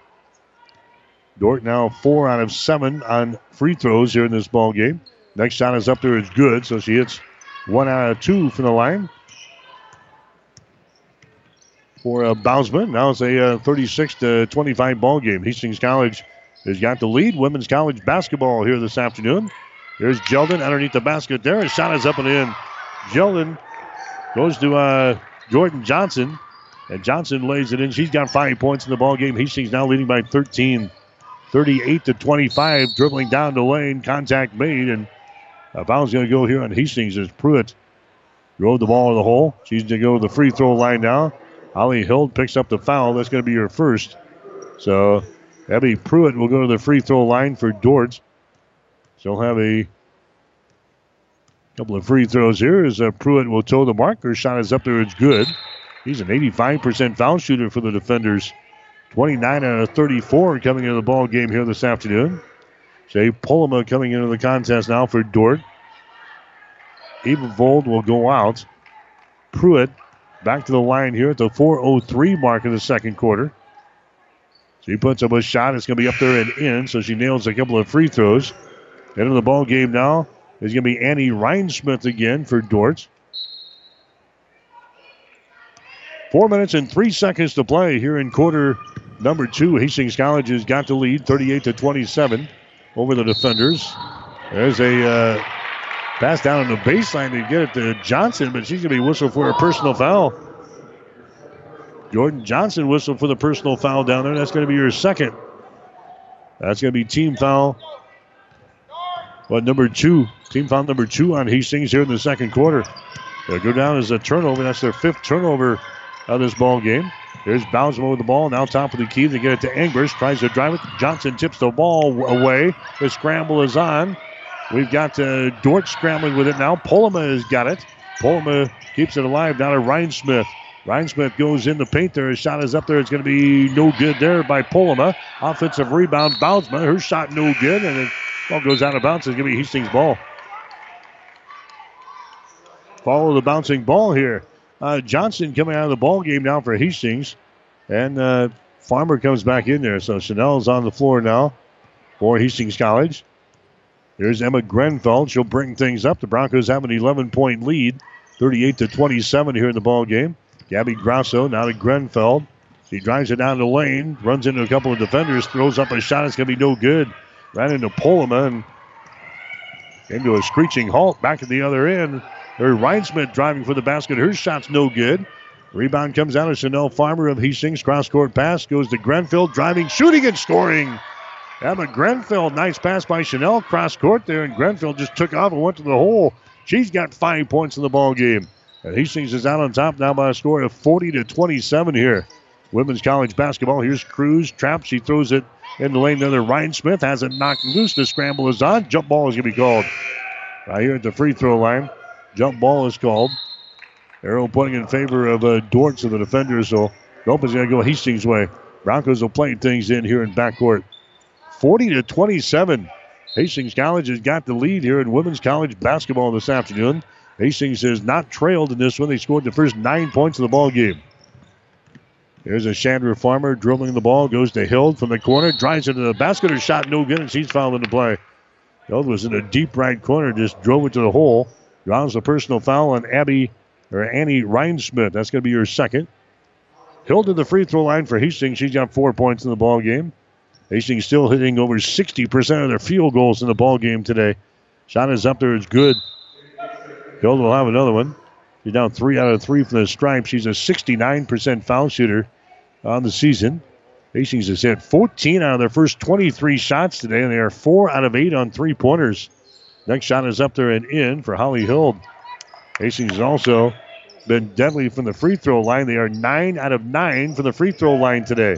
Dordt now four out of seven on free throws here in this ball game. Next shot is up there. It's good, so she hits one out of two from the line. For uh, Bousman, now it's a uh, 36 to 25 ball game. Hastings College has got the lead. Women's college basketball here this afternoon. Here's Jeldon underneath the basket there. His shot is up and in. Jeldon goes to uh, Jordan Johnson, and Johnson lays it in. She's got five points in the ball game. Hastings now leading by 13, 38 to 25. Dribbling down the lane, contact made, and a foul's going to go here on Hastings as Pruitt drove the ball in the hole. She's going to go to the free throw line now. Holly Hild picks up the foul. That's going to be her first. So Abby Pruitt will go to the free throw line for Dordt. She'll have a couple of free throws here as uh, Pruitt will toe the mark. Her shot is up there. It's good. He's an 85% foul shooter for the defenders. 29 out of 34 coming into the ball game here this afternoon. Jay Polima coming into the contest now for Dordt. Vold will go out. Pruitt back to the line here at the 4.03 mark of the second quarter. She puts up a shot. It's going to be up there and in, so she nails a couple of free throws. Into the ball game now is going to be Annie Rhinesmith again for Dordt. Four minutes and three seconds to play here in quarter number two. Hastings College has got the lead, 38 to 27 over the defenders. There's a uh, pass down on the baseline to get it to Johnson, but she's going to be whistled for a personal foul. Jordan Johnson whistled for the personal foul down there. That's going to be your second. That's going to be team foul. But number two, team foul number two on Hastings here in the second quarter. They'll go down as a turnover. That's their fifth turnover of this ball game. There's Bousman with the ball. Now top of the key. They get it to Engbers. Tries to drive it. Johnson tips the ball away. The scramble is on. We've got uh, Dordt scrambling with it now. Polima has got it. Polima keeps it alive down to Rhinesmith. Rhinesmith goes in the paint there. His shot is up there. It's going to be no good there by Polima. Offensive rebound. Bousman. Her shot no good. And it ball goes out of bounds. It's going to be Hastings' ball. Follow the bouncing ball here. Uh, Johnson coming out of the ball game now for Hastings. And uh, Farmer comes back in there. So Chanel's on the floor now for Hastings College. Here's Emma Grenfell. She'll bring things up. The Broncos have an 11 point lead, 38 to 27 here in the ball game. Gabby Grasso now to Grenfell. She drives it down the lane, runs into a couple of defenders, throws up a shot. It's going to be no good. Ran into Polima and came to a screeching halt back at the other end. There's Rhinesmith driving for the basket. Her shot's no good. Rebound comes out of Chanel Farmer of Hastings. Cross court pass goes to Grenfell, driving, shooting, and scoring. Emma Grenfell, nice pass by Chanel. Cross court there, and Grenfell just took off and went to the hole. She's got five points in the ball game. And Hastings is out on top now by a score of 40 to 27 here. Women's college basketball. Here's Cruz. Trap. She throws it in the lane. There, Rhinesmith has it knocked loose. The scramble is on. Jump ball is going to be called. Right here at the free throw line. Jump ball is called. Arrow pointing in favor of uh, Dordt, so the defenders So nope, is going to go Hastings' way. Broncos will play things in here in backcourt. 40 to 27. Hastings College has got the lead here in women's college basketball this afternoon. Hastings has not trailed in this one. They scored the first nine points of the ball game. There's a Chandra Farmer dribbling the ball, goes to Hild from the corner, drives into the basket. Her shot no good, and she's fouled into play. Hild was in a deep right corner, just drove it to the hole. Draws a personal foul on Abby or Annie Rhinesmith. That's going to be your second. Hild to the free throw line for Hastings. She's got four points in the ball game. Hastings still hitting over 60% of their field goals in the ball game today. Shot is up there. It's good. Hild will have another one. She's down three out of three from the stripe. She's a 69% foul shooter on the season. Hastings has hit 14 out of their first 23 shots today, and they are four out of eight on three pointers. Next shot is up there and in for Holly Hild. Hastings has also been deadly from the free throw line. They are nine out of nine from the free throw line today.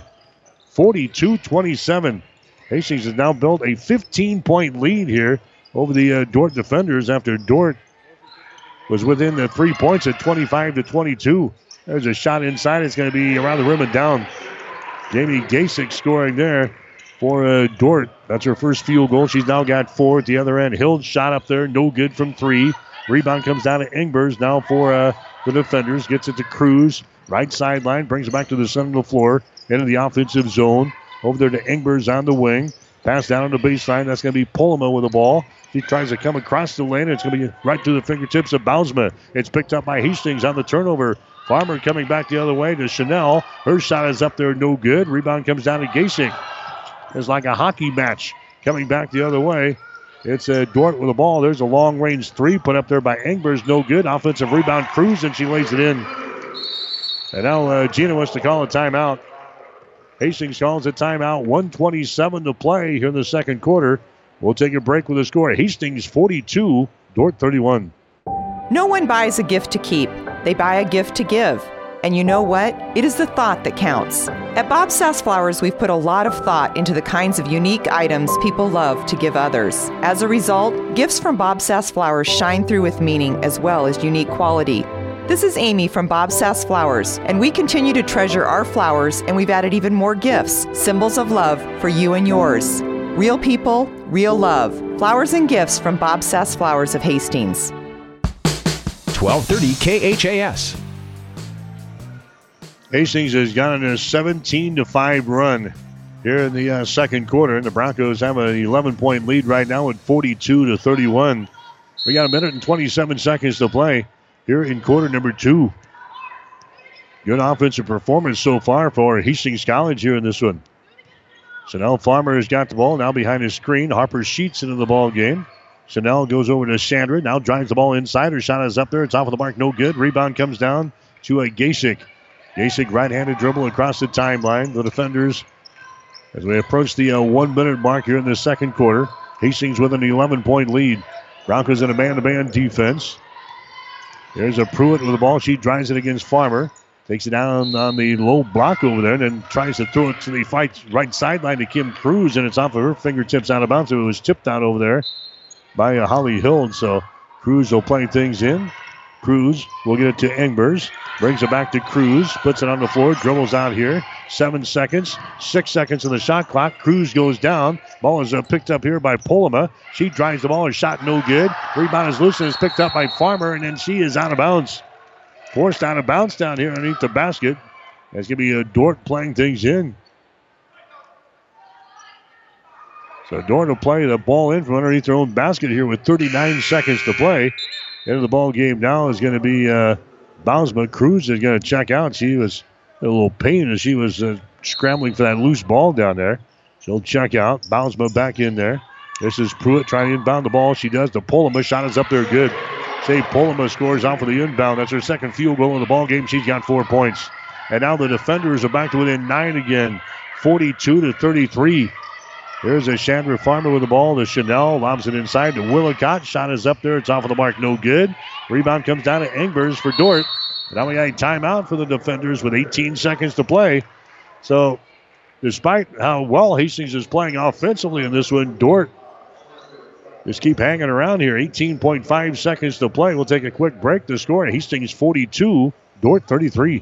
42 27. Hastings has now built a 15 point lead here over the uh, Dordt defenders after Dordt was within the three points at 25 to 22. There's a shot inside. It's going to be around the rim and down. Jamie Gasick scoring there for uh, Dordt. That's her first field goal. She's now got four at the other end. Hild shot up there, no good from three. Rebound comes down to Engbers now for uh, the defenders. Gets it to Cruz. Right sideline, brings it back to the center of the floor. Into the offensive zone. Over there to Engbers on the wing. Pass down on the baseline. That's going to be Polima with the ball. He tries to come across the lane. It's going to be right through the fingertips of Bausma. It's picked up by Hastings on the turnover. Farmer coming back the other way to Chanel. Her shot is up there, no good. Rebound comes down to Gasik. It's like a hockey match coming back the other way. It's a Dordt with the ball. There's a long range three put up there by Engbers. No good. Offensive rebound, Cruz, and she lays it in. And now uh, Gina wants to call a timeout. Hastings calls a timeout. 127 to play here in the second quarter. We'll take a break with the score. Hastings 42, Dordt 31. No one buys a gift to keep, they buy a gift to give. And you know what? It is the thought that counts. At Bob Sass Flowers, we've put a lot of thought into the kinds of unique items people love to give others. As a result, gifts from Bob Sass Flowers shine through with meaning as well as unique quality. This is Amy from Bob Sass Flowers, and we continue to treasure our flowers, and we've added even more gifts, symbols of love for you and yours. Real people, real love. Flowers and gifts from Bob Sass Flowers of Hastings. 1230 KHAS. Hastings has gotten a 17 to 5 run here in the uh, second quarter. And the Broncos have an 11 point lead right now at 42 to 31. We got a minute and 27 seconds to play here in quarter number two. Good offensive performance so far for Hastings College here in this one. Chanel Farmer has got the ball now behind his screen. Harper Sheets into the ball game. Chanel goes over to Chandra. Now drives the ball inside. Her shot is up there. It's off of the mark. No good. Rebound comes down to a Gasik. Gasik right-handed dribble across the timeline. The defenders, as we approach the uh, one-minute mark here in the second quarter, Hastings with an 11-point lead. Broncos in a man-to-man defense. There's a Pruitt with the ball. She drives it against Farmer. Takes it down on the low block over there and then tries to throw it to the fight right sideline to Kim Cruz, and it's off of her fingertips out of bounds. It was tipped out over there by Holly Hild. and So Cruz will play things in. Cruz will get it to Engbers. Brings it back to Cruz. Puts it on the floor. Dribbles out here. Seven seconds. Six seconds in the shot clock. Cruz goes down. Ball is uh, picked up here by Polima. She drives the ball. Her shot no good. Rebound is loose and is picked up by Farmer. And then she is out of bounds. Forced out of bounds down here underneath the basket. That's going to be a Dordt playing things in. So Dordt will play the ball in from underneath their own basket here with 39 seconds to play. Of the ball game now is going to be uh, Bausma. Cruz is going to check out. She was a little pain as she was uh, scrambling for that loose ball down there. She'll check out. Bausma back in there. This is Pruitt trying to inbound the ball. She does. The Polima shot is up there good. Say Polima scores off for the inbound. That's her second field goal in the ball game. She's got four points. And now the defenders are back to within nine again. 42 to 33. There's a Chandra Farmer with the ball to Chanel. Lobs it inside to Willicott. Shot is up there. It's off of the mark. No good. Rebound comes down to Engbers for Dordt. Now we got a timeout for the defenders with 18 seconds to play. So, despite how well Hastings is playing offensively in this one, Dordt just keep hanging around here. 18.5 seconds to play. We'll take a quick break. The score Hastings 42, Dordt 33.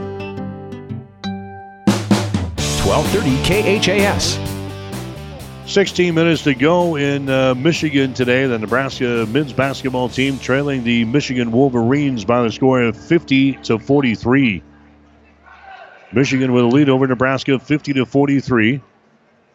1230 KHAS. 16 minutes to go in uh, Michigan today. The Nebraska men's basketball team trailing the Michigan Wolverines by the score of 50 to 43. Michigan with a lead over Nebraska 50 to 43.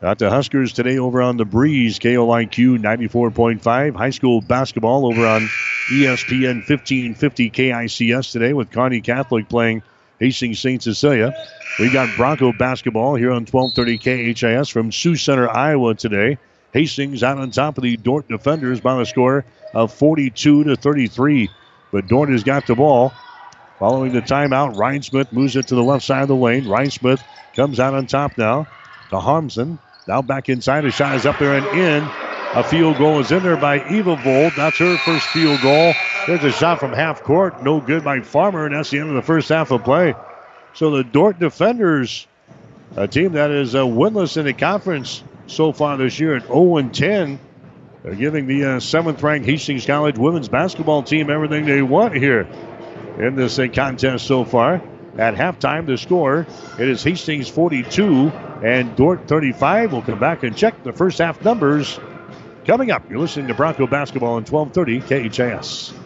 Got the Huskers today over on the Breeze, KOIQ 94.5. High school basketball over on ESPN 1550 KICS today with Kearney Catholic playing Hastings St. Cecilia. Uh, we got Bronco basketball here on 1230 KHAS from Sioux Center, Iowa today. Hastings out on top of the Dordt defenders by the score of 42 to 33. But Dordt has got the ball. Following the timeout, Rhinesmith moves it to the left side of the lane. Rhinesmith comes out on top now to Harmson. Now back inside. The shot is up there and in. A field goal is in there by Eva Vold. That's her first field goal. There's a shot from half court. No good by Farmer, and that's the end of the first half of play. So the Dordt defenders, a team that is uh, winless in the conference, so far this year at 0 10. They're giving the uh, seventh ranked Hastings College women's basketball team everything they want here in this uh, contest so far. At halftime, the score it is Hastings 42 and Dordt 35. We'll come back and check the first half numbers coming up. You're listening to Bronco basketball on 1230 KHAS.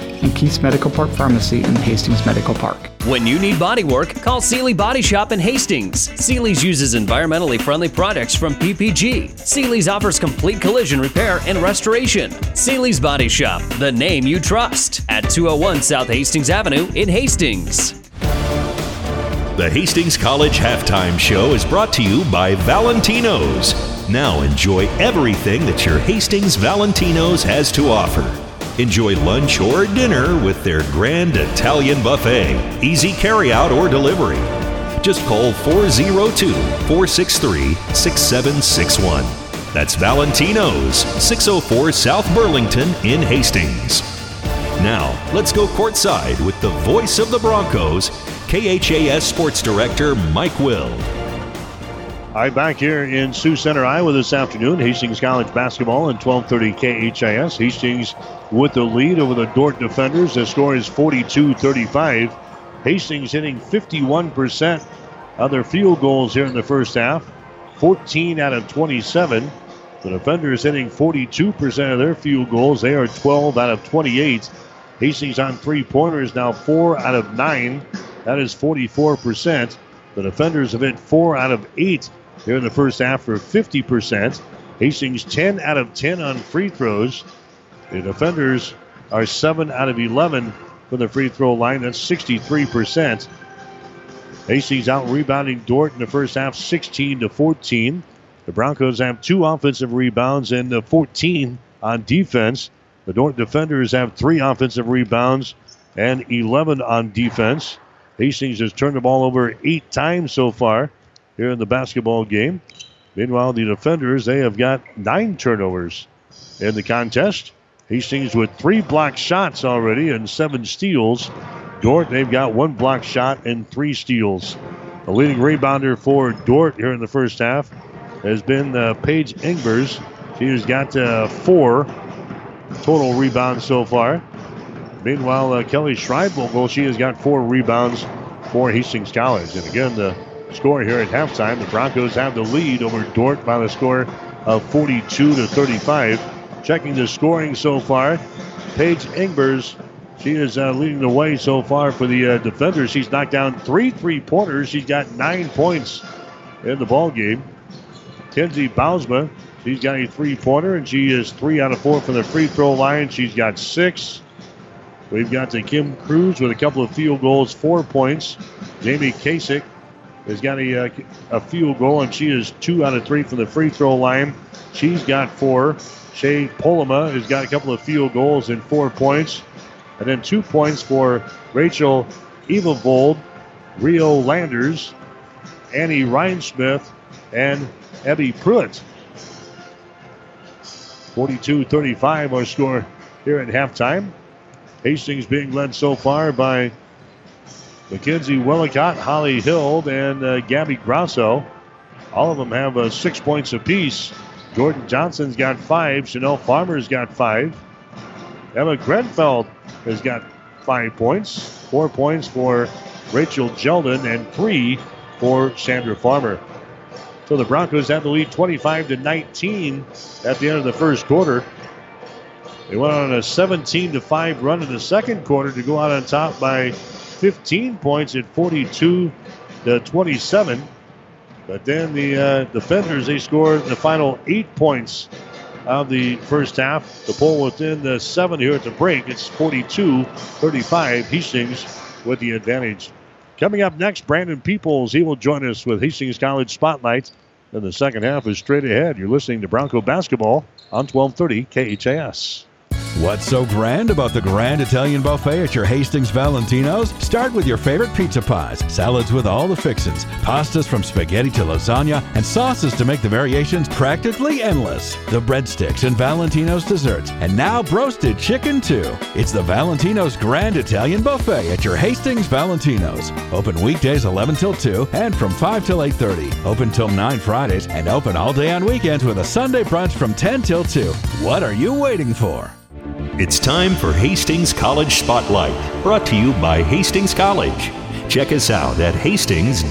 and Keith's Medical Park Pharmacy in Hastings Medical Park. When you need body work, call Seely Body Shop in Hastings. Seely's uses environmentally friendly products from PPG. Seely's offers complete collision repair and restoration. Seely's Body Shop, the name you trust, at 201 South Hastings Avenue in Hastings. The Hastings College Halftime Show is brought to you by Valentino's. Now enjoy everything that your Hastings Valentino's has to offer. Enjoy lunch or dinner with their grand Italian buffet, easy carryout or delivery. Just call 402 463 6761. That's Valentino's, 604 South Burlington in Hastings. Now, let's go courtside with the voice of the Broncos, KHAS Sports Director Mike Will. All right, back here in Sioux Center, Iowa this afternoon. Hastings College basketball and 1230 KHAS. Hastings with the lead over the Dordt defenders. The score is 42 35. Hastings hitting 51% of their field goals here in the first half, 14 out of 27. The defenders hitting 42% of their field goals. They are 12 out of 28. Hastings on three pointers now, four out of nine. That is 44%. The defenders have hit four out of eight here in the first half for 50%. Hastings 10 out of 10 on free throws. The defenders are 7 out of 11 from the free throw line. That's 63%. Hastings out rebounding Dordt in the first half 16 to 14. The Broncos have two offensive rebounds and uh, 14 on defense. The Dordt defenders have three offensive rebounds and 11 on defense. Hastings has turned the ball over eight times so far here in the basketball game. Meanwhile, the defenders, they have got nine turnovers in the contest. Hastings with three block shots already and seven steals. Dordt, they've got one block shot and three steals. The leading rebounder for Dordt here in the first half has been uh, Paige Engbers. She has got uh, four total rebounds so far. Meanwhile, uh, Kelly Schreibvogel, she has got four rebounds for Hastings College. And again, the score here at halftime, the Broncos have the lead over Dordt by the score of 42 to 35. Checking the scoring so far, Paige Engbers, she is uh, leading the way so far for the uh, defenders. She's knocked down three three-pointers. She's got nine points in the ball game. Kenzie Bausma, she's got a three-pointer, and she is three out of four from the free throw line. She's got six. We've got to Kim Cruz with a couple of field goals, four points. Jamie Kasich has got a, uh, a field goal, and she is two out of three from the free throw line. She's got four. Shay Polima has got a couple of field goals and four points. And then two points for Rachel Evavold, Rio Landers, Annie Rhinesmith, and Abby Pruitt. 42 35 our score here at halftime. Hastings being led so far by Mackenzie Willicott, Holly Hild, and uh, Gabby Grasso. All of them have uh, six points apiece Jordan Johnson's got five. Chanel Farmer's got five. Emma Grenfell has got five points. Four points for Rachel Jeldon and three for Chandra Farmer. So the Broncos have the lead 25 to 19 at the end of the first quarter. They went on a 17 to 5 run in the second quarter to go out on top by 15 points at 42 to 27. But then the uh, defenders they scored the final eight points of the first half to pull within the seven here at the break. It's 42-35. Hastings with the advantage. Coming up next, Brandon Peoples. He will join us with Hastings College Spotlight. And the second half is straight ahead. You're listening to Bronco Basketball on 1230 KHAS. What's so grand about the Grand Italian Buffet at your Hastings Valentino's? Start with your favorite pizza pies, salads with all the fixins, pastas from spaghetti to lasagna, and sauces to make the variations practically endless. The breadsticks and Valentino's desserts, and now roasted chicken too. It's the Valentino's Grand Italian Buffet at your Hastings Valentino's. Open weekdays 11 till 2 and from 5 till 8:30. Open till 9 Fridays and open all day on weekends with a Sunday brunch from 10 till 2. What are you waiting for? It's time for Hastings College Spotlight, brought to you by Hastings College. Check us out at hastings.edu.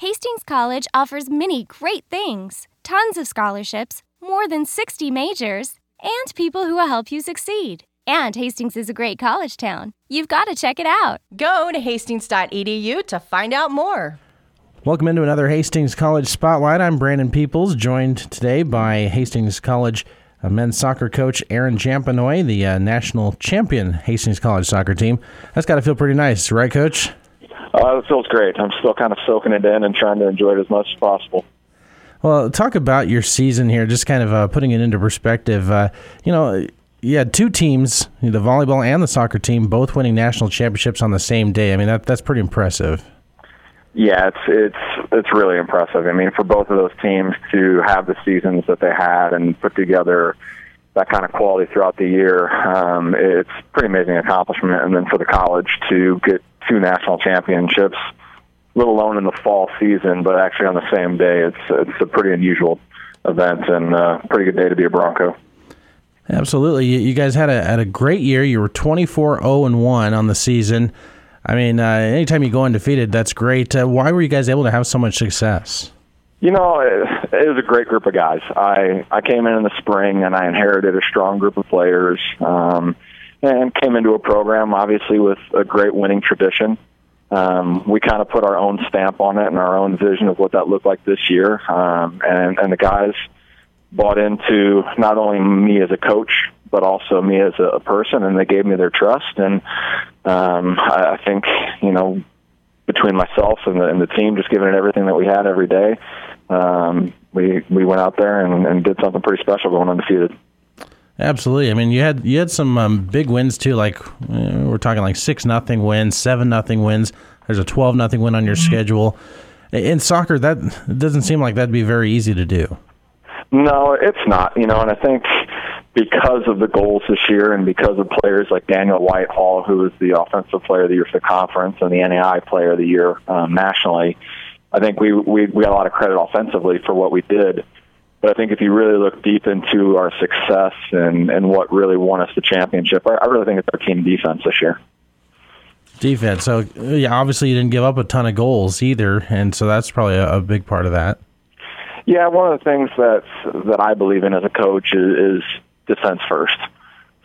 Hastings College offers many great things tons of scholarships, more than 60 majors, and people who will help you succeed. And Hastings is a great college town. You've got to check it out. Go to hastings.edu to find out more. Welcome into another Hastings College Spotlight. I'm Brandon Peoples, joined today by Hastings College uh, men's soccer coach Aaron Jampanoy, the uh, national champion Hastings College soccer team. That's got to feel pretty nice, right, Coach? Uh, it feels great. I'm still kind of soaking it in and trying to enjoy it as much as possible. Well, talk about your season here, just kind of uh, putting it into perspective. Uh, you know, you had two teams, the volleyball and the soccer team, both winning national championships on the same day. I mean, that that's pretty impressive. Yeah, it's it's it's really impressive. I mean, for both of those teams to have the seasons that they had and put together that kind of quality throughout the year, um, it's pretty amazing accomplishment. And then for the college to get two national championships, let alone in the fall season, but actually on the same day, it's it's a pretty unusual event and a uh, pretty good day to be a Bronco. Absolutely, you guys had a had a great year. You were twenty four zero oh and one on the season. I mean, uh, anytime you go undefeated, that's great. Uh, why were you guys able to have so much success? You know, it, it was a great group of guys. I I came in in the spring and I inherited a strong group of players, um, and came into a program obviously with a great winning tradition. Um, we kind of put our own stamp on it and our own vision of what that looked like this year, um, and and the guys bought into not only me as a coach, but also me as a person, and they gave me their trust. And um, I, I think you know between myself and the, and the team, just giving it everything that we had every day, um, we we went out there and, and did something pretty special, going undefeated. Absolutely. I mean, you had you had some um, big wins too. Like uh, we're talking like six nothing wins, seven nothing wins. There's a twelve nothing win on your mm-hmm. schedule. In soccer, that doesn't seem like that'd be very easy to do. No, it's not. You know, and I think because of the goals this year and because of players like Daniel Whitehall, who is the offensive player of the year for the conference and the NAIA player of the year um, nationally, I think we, we we got a lot of credit offensively for what we did. But I think if you really look deep into our success and and what really won us the championship, I, I really think it's our team defense this year. Defense. So yeah, obviously you didn't give up a ton of goals either, and so that's probably a, a big part of that. Yeah, one of the things that that I believe in as a coach is, is defense first.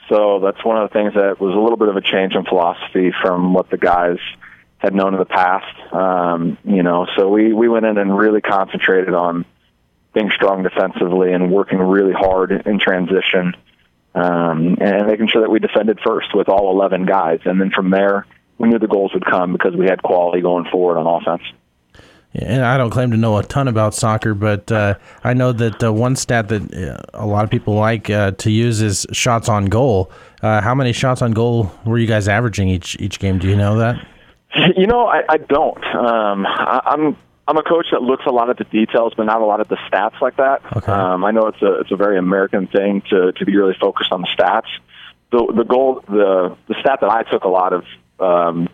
So that's one of the things that was a little bit of a change in philosophy from what the guys had known in the past. Um, you know, so we, we went in and really concentrated on being strong defensively and working really hard in transition um, and making sure that we defended first with all 11 guys. And then from there, we knew the goals would come because we had quality going forward on offense and I don't claim to know a ton about soccer, but uh, I know that uh, one stat that uh, a lot of people like uh, to use is shots on goal. Uh, how many shots on goal were you guys averaging each each game? Do you know that? You know, I, I don't. Um, I, I'm I'm a coach that looks a lot at the details, but not a lot at the stats like that. Okay. Um, I know it's a it's a very American thing to to be really focused on the stats. The the goal the the stat that I took a lot of um,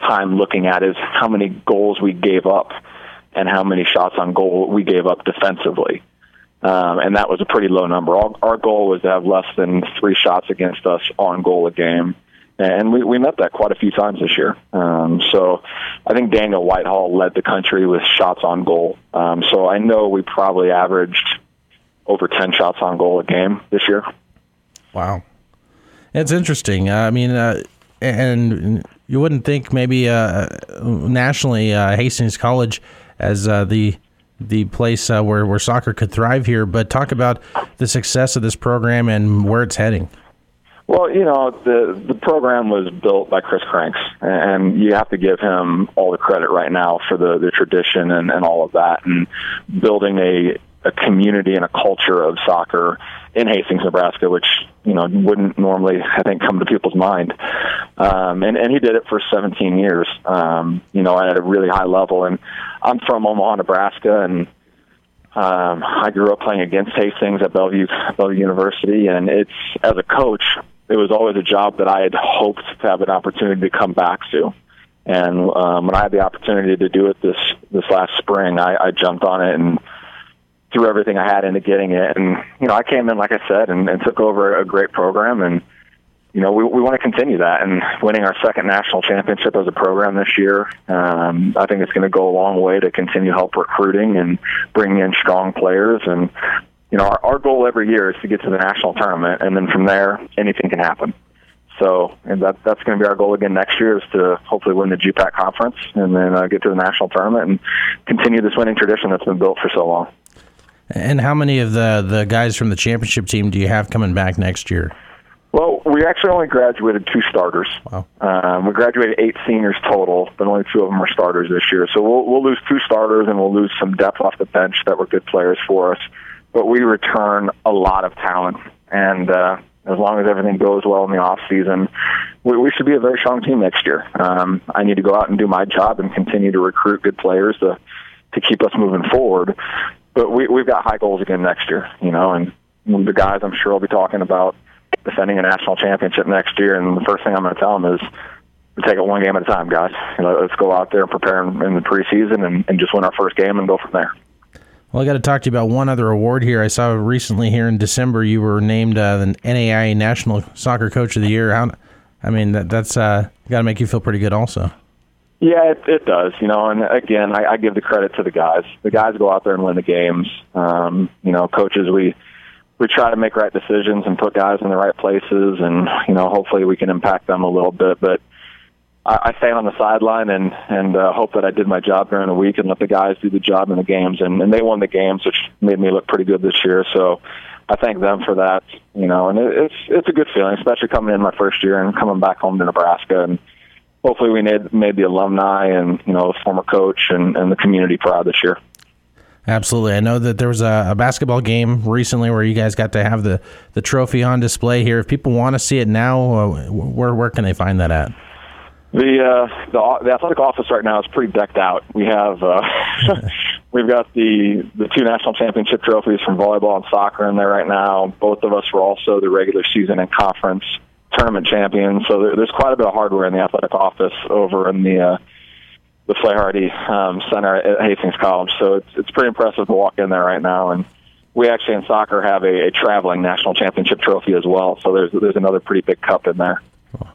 time looking at is how many goals we gave up and how many shots on goal we gave up defensively. Um, and that was a pretty low number. Our, our goal was to have less than three shots against us on goal a game and we, we met that quite a few times this year. Um, so I think Daniel Whitehall led the country with shots on goal. Um, so I know we probably averaged over 10 shots on goal a game this year. Wow. It's interesting. I mean, uh, and you wouldn't think maybe uh, nationally uh, Hastings College as uh, the the place uh, where, where soccer could thrive here, but talk about the success of this program and where it's heading. Well, you know, the the program was built by Chris Cranks, and you have to give him all the credit right now for the the tradition and, and all of that, and building a a community and a culture of soccer in Hastings, Nebraska, which you know wouldn't normally, I think, come to people's mind. Um, and and he did it for 17 years, um, you know, at a really high level. And I'm from Omaha, Nebraska, and um, I grew up playing against Hastings at Bellevue Bellevue University, and it's as a coach, it was always a job that I had hoped to have an opportunity to come back to. And um, when I had the opportunity to do it this this last spring, I, I jumped on it and threw everything I had into getting it. And you know, I came in like I said and, and took over a great program, and you know, we we want to continue that. And winning our second national championship as a program this year, um, I think it's going to go a long way to continue help recruiting and bringing in strong players and you know, our, our goal every year is to get to the national tournament, and then from there, anything can happen. So, and that that's going to be our goal again next year is to hopefully win the GPAC conference and then uh, get to the national tournament and continue this winning tradition that's been built for so long. And how many of the the guys from the championship team do you have coming back next year? Well, we actually only graduated two starters. Wow. Um, we graduated eight seniors total, but only two of them are starters this year. So we'll we'll lose two starters and we'll lose some depth off the bench that were good players for us but we return a lot of talent. And uh, as long as everything goes well in the off season, we, we should be a very strong team next year. Um, I need to go out and do my job and continue to recruit good players to to keep us moving forward. But we, we've got high goals again next year, you know, and the guys I'm sure will be talking about defending a national championship next year. And the first thing I'm going to tell them is take it one game at a time, guys. You know, let's go out there and prepare in, the preseason and, and just win our first game and go from there. Well, I got to talk to you about one other award here. I saw recently here in December you were named uh, the NAIA National Soccer Coach of the Year. I mean, that, that's uh, got to make you feel pretty good, also. Yeah, it, it does. You know, and again, I, I give the credit to the guys. The guys go out there and win the games. Um, you know, coaches, we we try to make right decisions and put guys in the right places, and you know, hopefully we can impact them a little bit. But I, I stand on the sideline and and uh, hope that I did my job during the week and let the guys do the job in the games. And, and they won the games, which made me look pretty good this year. So I thank them for that. You know, and it, it's it's a good feeling, especially coming in my first year and coming back home to Nebraska. And hopefully, we made made the alumni and you know the former coach and, and the community proud this year. Absolutely. I know that there was a, a, basketball game recently where you guys got to have the, the trophy on display here. If people want to see it now, uh, where where can they find that at? The uh, the the athletic office right now is pretty decked out. We have uh, we've got the the two national championship trophies from volleyball and soccer in there right now. Both of us were also the regular season and conference tournament champions. So there, there's quite a bit of hardware in the athletic office over in the uh, the Flaharty um, Center at Hastings College. So it's it's pretty impressive to walk in there right now. And we actually in soccer have a, a traveling national championship trophy as well. So there's there's another pretty big cup in there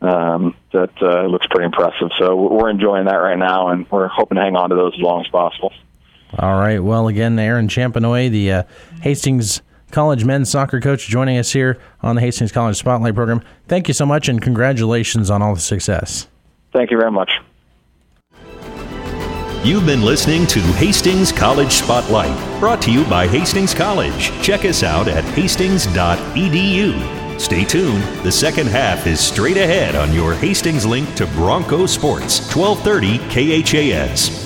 um, that uh, looks pretty impressive. So we're enjoying that right now, and we're hoping to hang on to those as long as possible. All right. Well, again, Aaron Champenoy, the uh, Hastings College men's soccer coach, joining us here on the Hastings College Spotlight program. Thank you so much, and congratulations on all the success. Thank you very much. You've been listening to Hastings College Spotlight, brought to you by Hastings College. Check us out at hastings.edu. Stay tuned. The second half is straight ahead on your Hastings link to Bronco Sports, 1230 KHAS.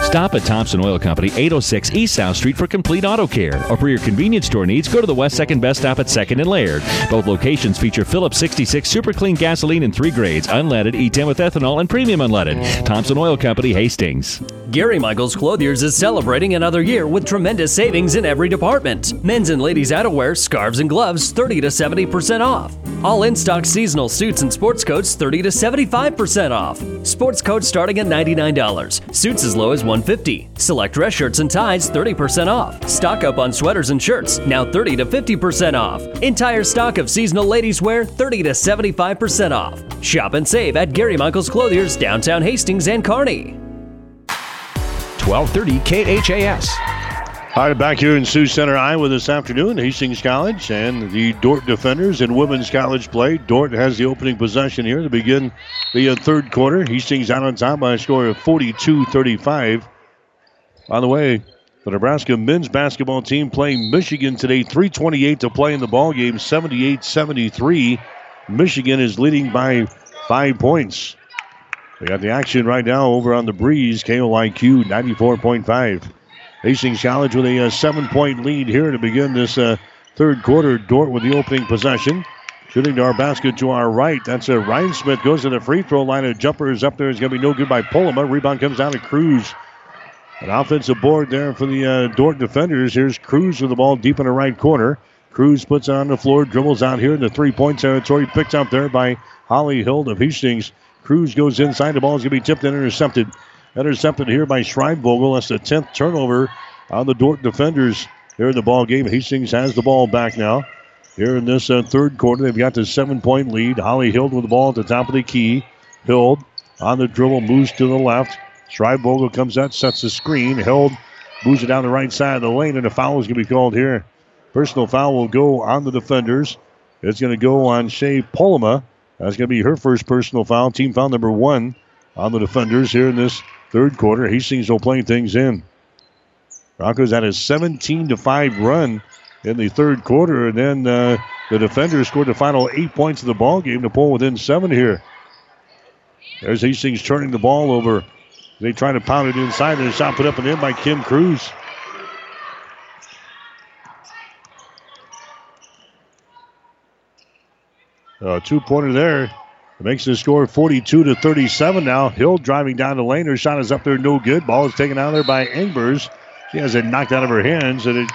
Stop at Thompson Oil Company, 806 East South Street for complete auto care. Or for your convenience store needs, go to the West Second Best Stop at 2nd and Laird. Both locations feature Phillips 66 super clean gasoline in three grades unleaded, E10 with ethanol, and premium unleaded. Thompson Oil Company, Hastings. Gary Michaels Clothiers is celebrating another year with tremendous savings in every department. Men's and ladies' outerwear, scarves, and gloves 30 to 70% off. All in stock seasonal suits and sports coats 30 to 75% off. Sports coats starting at $99. Suits as low as 150. Select dress shirts and ties 30% off. Stock up on sweaters and shirts now 30 to 50% off. Entire stock of seasonal ladies wear 30 to 75% off. Shop and save at Gary Michaels Clothiers, downtown Hastings and Kearney. 1230 KHAS. All right, back here in Sioux Center, Iowa this afternoon, Hastings College and the Dordt Defenders in women's college play. Dordt has the opening possession here to begin the uh, third quarter. Hastings out on top by a score of 42 35. On the way, the Nebraska men's basketball team playing Michigan today, 328 to play in the ball game, 78 73. Michigan is leading by five points. We got the action right now over on the breeze, KOIQ 94.5. Hastings College with a, uh, seven point lead here to begin this uh, third quarter. Dordt with the opening possession. Shooting to our basket to our right. That's a uh, Rhinesmith goes to the free throw line. A jumper is up there. It's going to be no good by Polima. Rebound comes down to Cruz. An offensive board there for the uh, Dordt defenders. Here's Cruz with the ball deep in the right corner. Cruz puts it on the floor, dribbles out here in the three point territory. Picked up there by Holly Hild of Hastings. Cruz goes inside. The ball is going to be tipped and intercepted. Intercepted here by Schreibvogel. That's the 10th turnover on the Dordt defenders here in the ball game. Hastings has the ball back now. Here in this uh, third quarter, they've got the seven point lead. Holly Hild with the ball at the top of the key. Hild on the dribble, moves to the left. Schreibvogel comes out, sets the screen. Hild moves it down the right side of the lane, and a foul is going to be called here. Personal foul will go on the defenders. It's going to go on Shea Polima. That's going to be her first personal foul. Team foul number one on the defenders here in this third quarter. Hastings will play things in. Broncos had a 17 to 5 run in the third quarter, and then uh, the defenders scored the final eight points of the ball game to pull within seven here. There's Hastings turning the ball over. They try to pound it inside, and a shot put up and in by Kim Cruz. A two pointer there. It makes the score 42 to 37 now. Hild driving down the lane. Her shot is up there, no good. Ball is taken out of there by Engbers. She has it knocked out of her hands, and it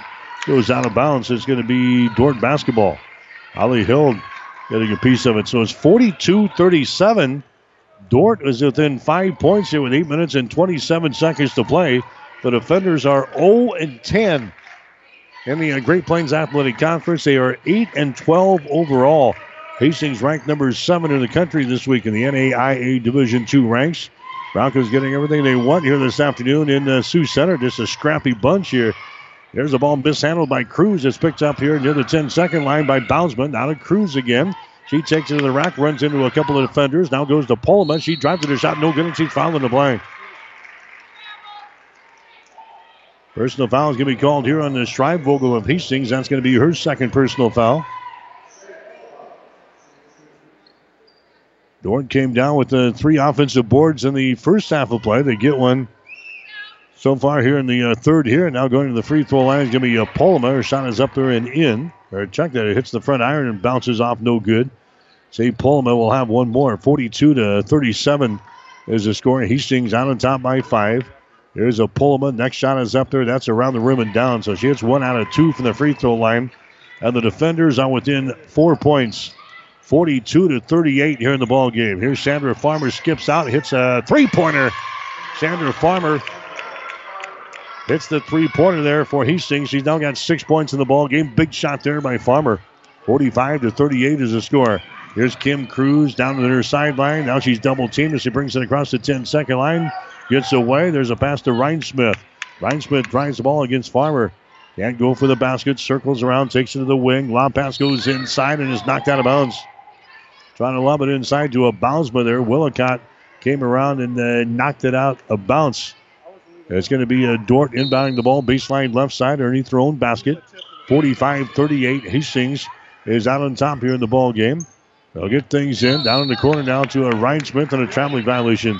goes out of bounds. It's going to be Dordt basketball. Holly Hild getting a piece of it. So it's 42 37. Dordt is within five points here with eight minutes and 27 seconds to play. The defenders are 0 and 10 in the Great Plains Athletic Conference. They are 8 and 12 overall. Hastings ranked number seven in the country this week in the NAIA Division II ranks. Broncos getting everything they want here this afternoon in the Sioux Center. Just a scrappy bunch here. There's a ball mishandled by Cruz. It's picked up here near the 10 second line by Boundsman. Now to Cruz again. She takes it to the rack, runs into a couple of defenders. Now goes to Polima. She drives to the shot, no good, and she's fouling the play. Personal foul is going to be called here on the Schreibvogel of Hastings. That's going to be her second personal foul. Dordt came down with the three offensive boards in the first half of play. They get one so far here in the uh, third here. Now going to the free throw line is going to be a Polima. Her shot is up there and in. Or check that. It hits the front iron and bounces off. No good. Say Polima will have one more. 42 to 37 is the score. Hastings out on top by five. There's a Polima. Next shot is up there. That's around the rim and down. So she hits one out of two from the free throw line. And the defenders are within four points. 42 to 38 here in the ball game. Here's Chandra Farmer skips out, hits a three-pointer. Chandra Farmer hits the three-pointer there for Hastings. She's now got six points in the ball game. Big shot there by Farmer. 45 to 38 is the score. Here's Kim Cruz down to her sideline. Now she's double teamed as she brings it across the 10 second line. Gets away. There's a pass to Rhinesmith. Rhinesmith drives the ball against Farmer. Can't go for the basket. Circles around, takes it to the wing. Lob pass goes inside and is knocked out of bounds. Trying to lob it inside to a Boundsma there. Willicott came around and uh, knocked it out a bounce. It's going to be a Dordt inbounding the ball, baseline left side, underneath their own basket. 45 38. Hastings is out on top here in the ball game. They'll get things in. Down in the corner now to a Rhinesmith and a traveling violation.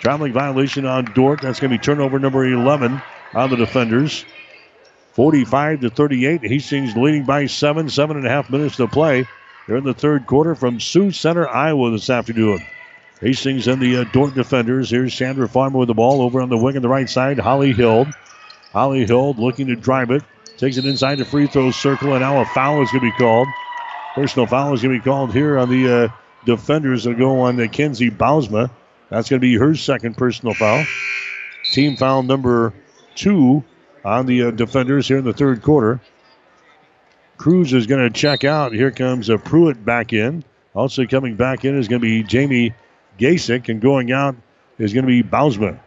Traveling violation on Dordt. That's going to be turnover number 11 on the defenders. 45 to 38. Hastings leading by seven, seven and a half minutes to play. They're in the third quarter from Sioux Center, Iowa this afternoon. Hastings and the uh, Dordt defenders. Here's Chandra Farmer with the ball over on the wing on the right side. Holly Hild. Holly Hild looking to drive it. Takes it inside the free throw circle, and now a foul is going to be called. Personal foul is going to be called here on the uh, defenders that go on the Kenzie Bausma. That's going to be her second personal foul. Team foul number two on the uh, defenders here in the third quarter. Cruz is going to check out. Here comes uh, Pruitt back in. Also coming back in is going to be Jamie Gasick, and going out is going to be Bausma.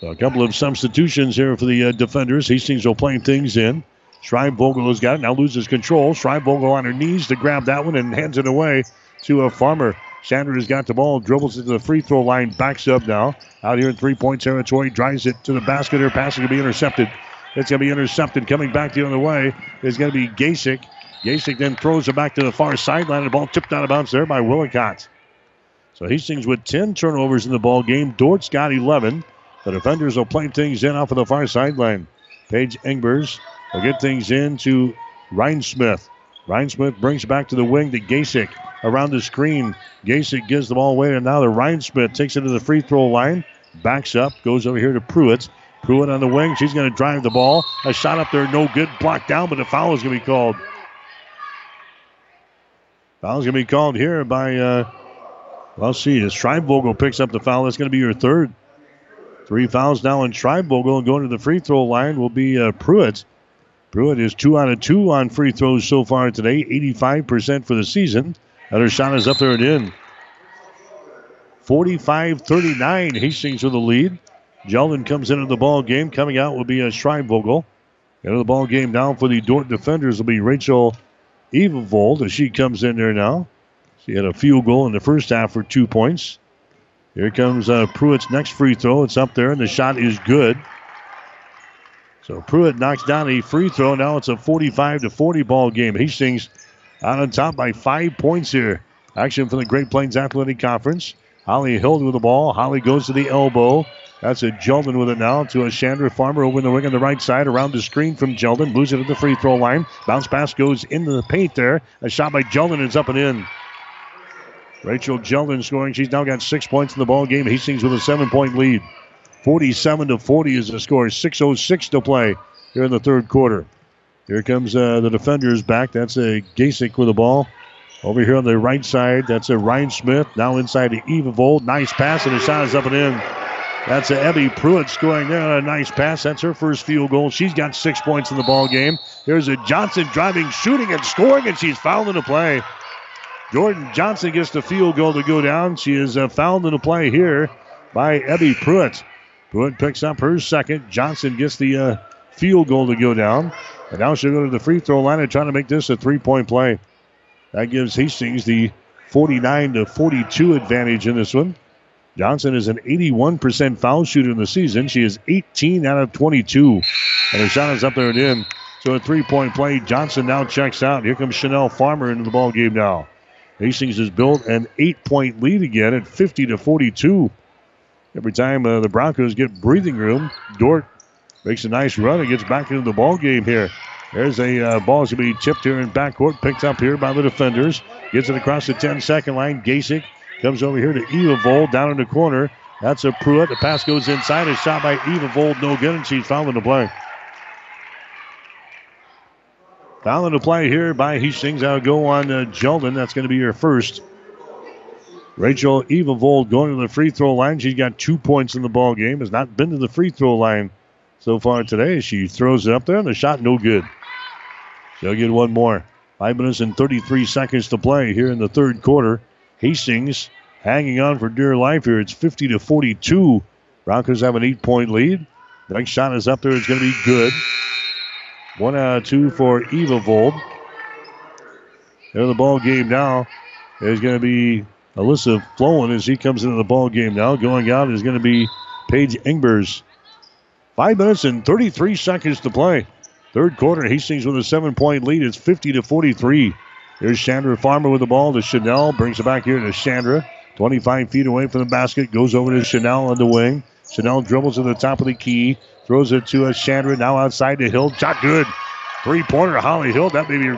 So a couple of substitutions here for the uh, defenders. Hastings will play things in. Schreibvogel has got it. Now loses control. Schreibvogel on her knees to grab that one and hands it away to a farmer. Sanders has got the ball, dribbles into the free throw line, backs up now. Out here in three point territory, drives it to the basket. Her pass is going to be intercepted. It's going to be intercepted. Coming back the other way is going to be Gasick. Gasick then throws it back to the far sideline. The ball tipped out of bounds there by Willicott. So Hastings with 10 turnovers in the ball game. Dordt's got 11. The defenders will play things in off of the far sideline. Paige Engbers will get things in to Rhinesmith. Rhinesmith brings back to the wing to Gasick around the screen. Gasick gives the ball away, and now the Rhinesmith takes it to the free throw line, backs up, goes over here to Pruitt. Pruitt on the wing. She's going to drive the ball. A shot up there, no good. Blocked down, but a foul is going to be called. Foul is going to be called here by, uh, well, see, as Schreibvogel picks up the foul, that's going to be your third. Three fouls now in Schreibvogel, and going to the free throw line will be uh, Pruitt. Pruitt is two out of two on free throws so far today, 85% for the season. And her shot is up there and in. 45 39. Hastings with the lead. Jeldon comes into the ball game. Coming out will be a Schreibvogel. Into the ball game now for the Dordt defenders will be Rachel Evavold as she comes in there now. She had a field goal in the first half for two points. Here comes uh, Pruitt's next free throw. It's up there, and the shot is good. So Pruitt knocks down a free throw. Now it's a 45 to 40 ball game. Hastings out on top by five points here. Action from the Great Plains Athletic Conference. Holly Hild with the ball. Holly goes to the elbow. That's a Jeldon with it now to a Chandra Farmer over in the wing on the right side around the screen from Jeldon. Loses it at the free throw line. Bounce pass goes into the paint there. A shot by Jeldon is up and in. Rachel Jeldon scoring. She's now got six points in the ball game. Hastings with a seven point lead. 47 to 40 is the score. 6.06 to play here in the third quarter. Here comes uh, the defenders back. That's a Gasick with the ball. Over here on the right side, that's a Rhinesmith. Now inside to Evavold. Nice pass, and the shot is up and in. That's a Abby Pruitt scoring there. on A nice pass. That's her first field goal. She's got six points in the ball game. Here's a Johnson driving, shooting, and scoring, and she's fouled in the play. Jordan Johnson gets the field goal to go down. She is uh, fouled in the play here by Abby Pruitt. Pruitt picks up her second. Johnson gets the uh, field goal to go down. And now she'll go to the free throw line and try to make this a three point play. That gives Hastings the 49 to 42 advantage in this one. Johnson is an 81% foul shooter in the season. She is 18 out of 22. And her shot is up there and in. So a three point play. Johnson now checks out. Here comes Chanel Farmer into the ball game now. Hastings has built an eight point lead again at 50 to 42. Every time uh, the Broncos get breathing room, Dordt makes a nice run and gets back into the ball game here. There's a uh, ball to be tipped here in backcourt, picked up here by the defenders. Gets it across the 10 second line. Gasick comes over here to Evavold down in the corner. That's a Pruitt. The pass goes inside. A shot by Evavold, no good, and she's fouling the play. Fouling the play here by Hastings. That'll go on uh, Jeldon. That's going to be her first. Rachel Evavold going to the free throw line. She's got two points in the ball game. Has not been to the free throw line so far today. She throws it up there, and the shot no good. She'll get one more. Five minutes and 33 seconds to play here in the third quarter. Hastings hanging on for dear life here. It's 50 to 42. Broncos have an eight-point lead. The next shot is up there. It's going to be good. One out of two for Evavold. There the ball game now is going to be Alyssa Flowen as he comes into the ball game now. Going out is going to be Paige Engbers. Five minutes and 33 seconds to play. Third quarter, Hastings with a seven point lead. It's 50 to 43. Here's Chandra Farmer with the ball to Chanel. Brings it back here to Chandra. 25 feet away from the basket. Goes over to Chanel on the wing. Chanel dribbles to the top of the key. Throws it to a Chandra. Now outside to Hild. Shot good. Three pointer, Holly Hild. That maybe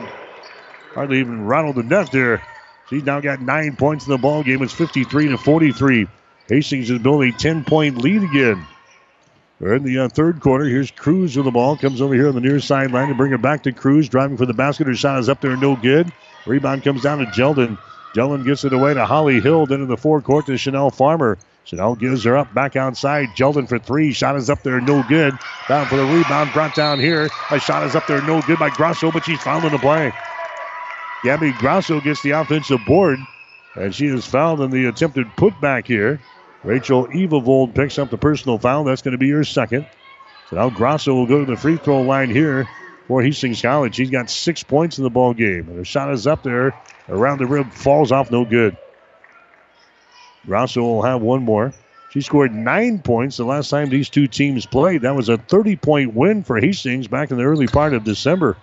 hardly even rattled the net there. She's now got nine points in the ball game. It's 53 to 43. Hastings is building a 10 point lead again. We're in the uh, third quarter. Here's Cruz with the ball. Comes over here on the near sideline to bring it back to Cruz. Driving for the basket. Her shot is up there, no good. Rebound comes down to Jeldon. Jeldon gets it away to Holly Hild. Then in the forecourt to Chanel Farmer. Chanel gives her up back outside. Jeldon for three. Shot is up there, no good. Down for the rebound. Brought down here. A shot is up there, no good by Grosso, but she's fouled in the play. Gabby Grosso gets the offensive board, and she is fouled in the attempted putback here. Rachel Evavold picks up the personal foul. That's going to be her second. So now Grosso will go to the free throw line here for Hastings College. She's got six points in the ball game, and her shot is up there around the rim, falls off, no good. Grosso will have one more. She scored nine points the last time these two teams played. That was a 30 point win for Hastings back in the early part of December.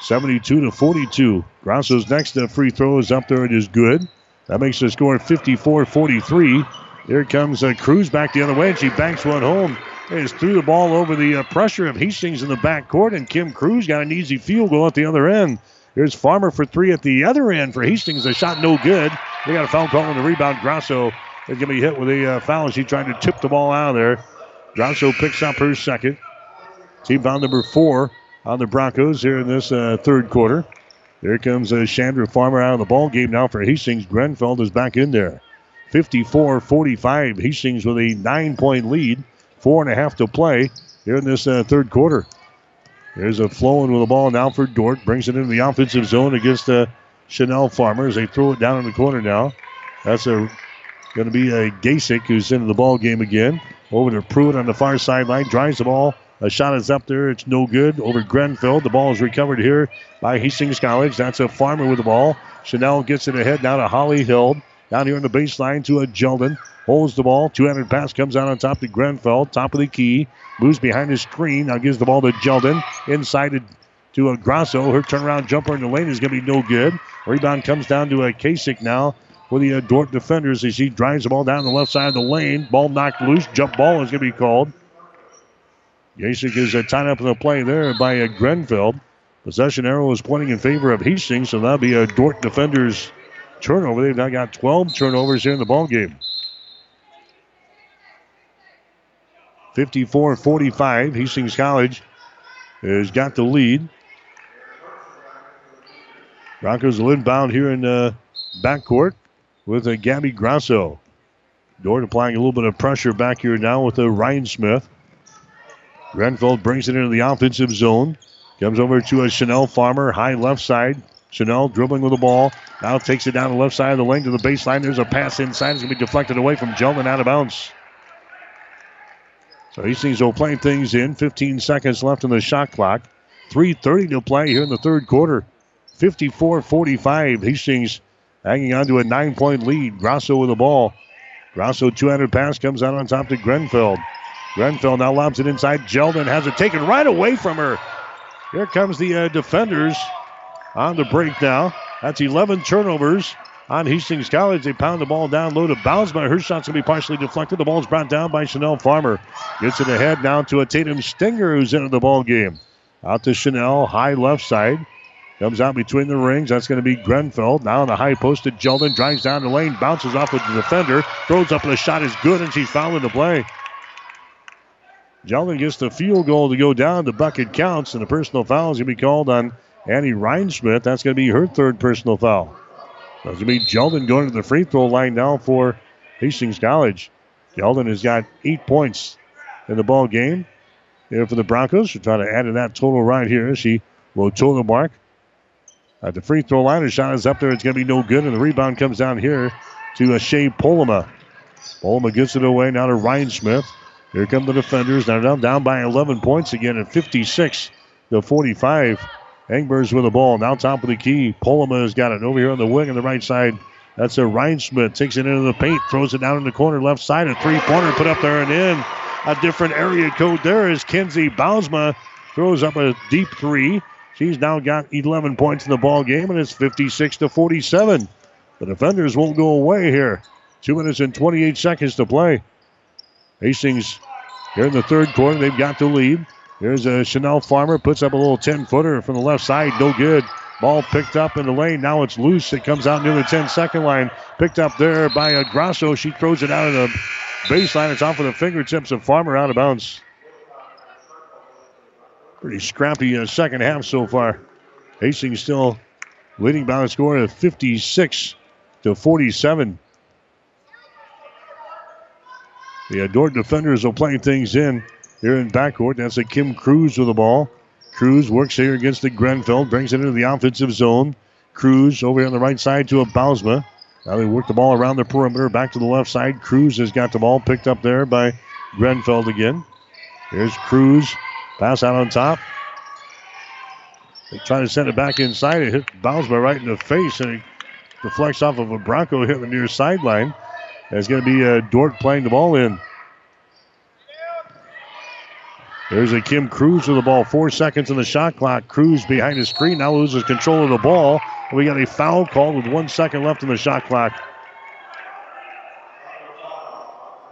72 to 42. Grosso's next free throw is up there. It is good. That makes the score 54 43. Here comes uh, Cruz back the other way, and she banks one home. Just threw the ball over the uh, pressure of Hastings in the backcourt, and Kim Cruz got an easy field goal at the other end. Here's Farmer for three at the other end for Hastings. A shot no good. They got a foul call on the rebound. Grosso is going to be hit with a uh, foul. She's trying to tip the ball out of there. Grosso picks up her second. Team foul number four on the Broncos here in this uh, third quarter. Here comes uh, Chandra Farmer out of the ball game now for Hastings. Grenfeld is back in there. 54 45. Hastings with a nine point lead. Four and a half to play here in this uh, third quarter. There's a flowing with the ball now for Dordt. Brings it into the offensive zone against uh, Chanel Farmer as they throw it down in the corner now. That's going to be a Gasick who's into the ball game again. Over to Pruitt on the far sideline. Drives the ball a shot is up there. It's no good over Grenfell. The ball is recovered here by Hastings College. That's a farmer with the ball. Chanel gets it ahead now to Holly Hild. Down here on the baseline to a Jeldon. Holds the ball. 200 pass comes out on top to Grenfell. Top of the key. Moves behind the screen. Now gives the ball to Jeldon. Inside to, to a Grosso. Her turnaround jumper in the lane is going to be no good. Rebound comes down to a Gasick now for the uh, Dordt defenders as he drives the ball down the left side of the lane. Ball knocked loose. Jump ball is going to be called. Gasick is uh, tied up in the play there by uh, Grenfell. Possession arrow is pointing in favor of Hastings, so that'll be a Dordt defender's turnover. They've now got 12 turnovers here in the ball game. 54-45. Hastings College has got the lead. Broncos will inbound here in the backcourt with a uh, Gabby Grasso. Dordt applying a little bit of pressure back here now with a uh, Rhinesmith. Grenfell brings it into the offensive zone. Comes over to a Chanel Farmer, high left side. Chanel dribbling with the ball. Now takes it down the left side of the lane to the baseline. There's a pass inside. It's going to be deflected away from Gelman out of bounds. So Hastings will play things in. 15 seconds left in the shot clock. 3.30 to play here in the third quarter. 54 45. Hastings hanging on to a nine point lead. Grosso with the ball. Grosso 200 pass comes out on top to Grenfell. Grenfell now lobs it inside. Jeldon has it taken right away from her. Here comes the uh, defenders on the break now. That's 11 turnovers on Hastings College. They pound the ball down low to bounds, but her shot's going to be partially deflected. The ball's brought down by Chanel Farmer. Gets it ahead now to a Tatum Stinger who's into the ball game. Out to Chanel, high left side. Comes out between the rings. That's going to be Grenfell. Now on the high post to Jeldon. Drives down the lane. Bounces off with the defender. Throws up the shot is good, and she's fouling the play. Jeldon gets the field goal to go down. The bucket counts, and the personal foul is going to be called on Annie Rhinesmith. That's going to be her third personal foul. That's going to be Jeldon going to the free throw line now for Hastings College. Jeldon has got eight points in the ball game here for the Broncos. She'll try to add to that total right here. She will toe the mark. At the free throw line, her shot is up there. It's going to be no good, and the rebound comes down here to Shea Polima. Polima gets it away now to Rhinesmith. Here come the defenders. They're down, down by 11 points again at 56 to 45. Engbers with the ball. Now top of the key. Polima has got it over here on the wing on the right side. That's a Rhinesmith. Takes it into the paint. Throws it down in the corner left side. A three-pointer put up there and in. A different area code there is Kenzie Bausma. Throws up a deep three. She's now got 11 points in the ball game, and it's 56 to 47. The defenders won't go away here. Two minutes and 28 seconds to play. Hastings here in the third quarter, they've got the lead. Here's a Chanel Farmer, puts up a little 10 footer from the left side, no good. Ball picked up in the lane. Now it's loose. It comes out near the 10 second line. Picked up there by a Grasso. She throws it out of the baseline. It's off of the fingertips of Farmer out of bounds. Pretty scrappy uh, second half so far. Hastings still leading by a score of 56 to 47. The Adort defenders will play things in here in backcourt. That's a Kim Cruz with the ball. Cruz works here against the Grenfell, brings it into the offensive zone. Cruz over here on the right side to a Bausma. Now they work the ball around the perimeter, back to the left side. Cruz has got the ball picked up there by Grenfeld again. Here's Cruz. Pass out on top. They try to send it back inside. It hit Bausma right in the face, and it deflects off of a Bronco hit the near sideline. It's going to be uh, Dordt playing the ball in. There's a Kim Cruz with the ball. Four seconds on the shot clock. Cruz behind the screen now loses control of the ball. We got a foul called with one second left on the shot clock.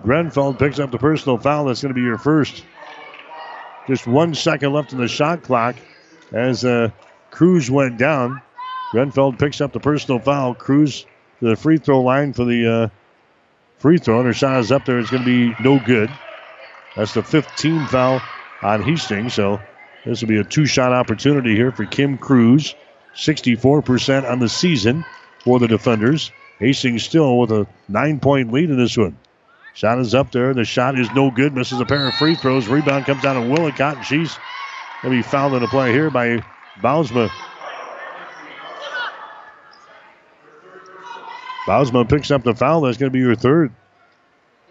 Grenfeld picks up the personal foul. That's going to be your first. Just one second left in the shot clock as uh, Cruz went down. Grenfeld picks up the personal foul. Cruz to the free throw line for the uh, free throw. And her shot is up there. It's going to be no good. That's the 15 foul on Hastings. So this will be a two shot opportunity here for Kim Cruz. 64% on the season for the defenders. Hastings still with a nine point lead in this one. Shot is up there. The shot is no good. Misses a pair of free throws. Rebound comes down to Willicott, and she's going to be fouled in the play here by Bausma. Bausma picks up the foul. That's going to be your third.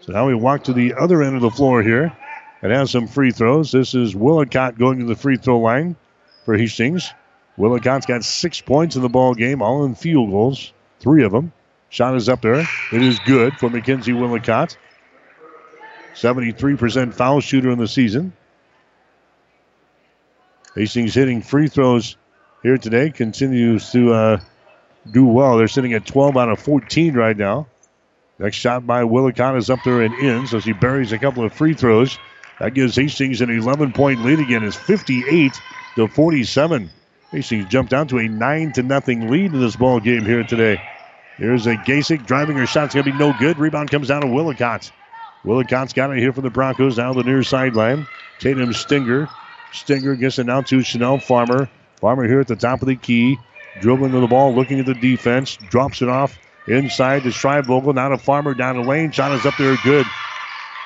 So now we walk to the other end of the floor here and has some free throws. This is Willicott going to the free throw line for Hastings. Willicott's got six points in the ball game, all in field goals, three of them. Shot is up there. It is good for Mackenzie Willicott. 73% foul shooter in the season. Hastings hitting free throws here today continues to uh, do well. They're sitting at 12 out of 14 right now. Next shot by Willicott is up there and in, so she buries a couple of free throws. That gives Hastings an 11 point lead again. It's 58 to 47. Hastings jumped down to a 9 to nothing lead in this ball game here today. Here's a Gasick driving her shot's going to be no good. Rebound comes down to Willicott. Willicott's got it here for the Broncos down the near sideline. Tatum Stinger. Stinger gets it now to Chanel Farmer. Farmer here at the top of the key. Dribbling to the ball, looking at the defense. Drops it off inside to Schreibvogel. Now to Farmer down the lane. Shot is up there good.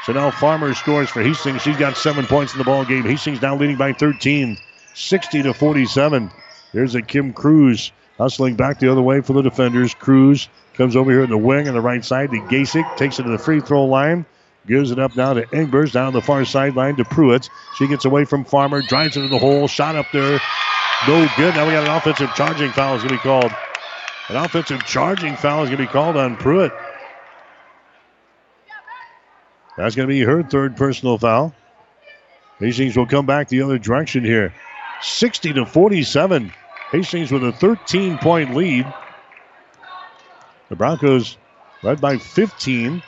So now Farmer scores for Hastings. She's got seven points in the ball game. Hastings now leading by 13, 60 to 47. Here's a Kim Cruz hustling back the other way for the defenders. Cruz comes over here in the wing on the right side to Gasick. Takes it to the free throw line. Gives it up now to Engbers down the far sideline to Pruitt. She gets away from Farmer, drives into the hole, shot up there. No good. Now we got an offensive charging foul is going to be called. An offensive charging foul is going to be called on Pruitt. That's going to be her third personal foul. Hastings will come back the other direction here. 60 to 47. Hastings with a 13 point lead. The Broncos led by 15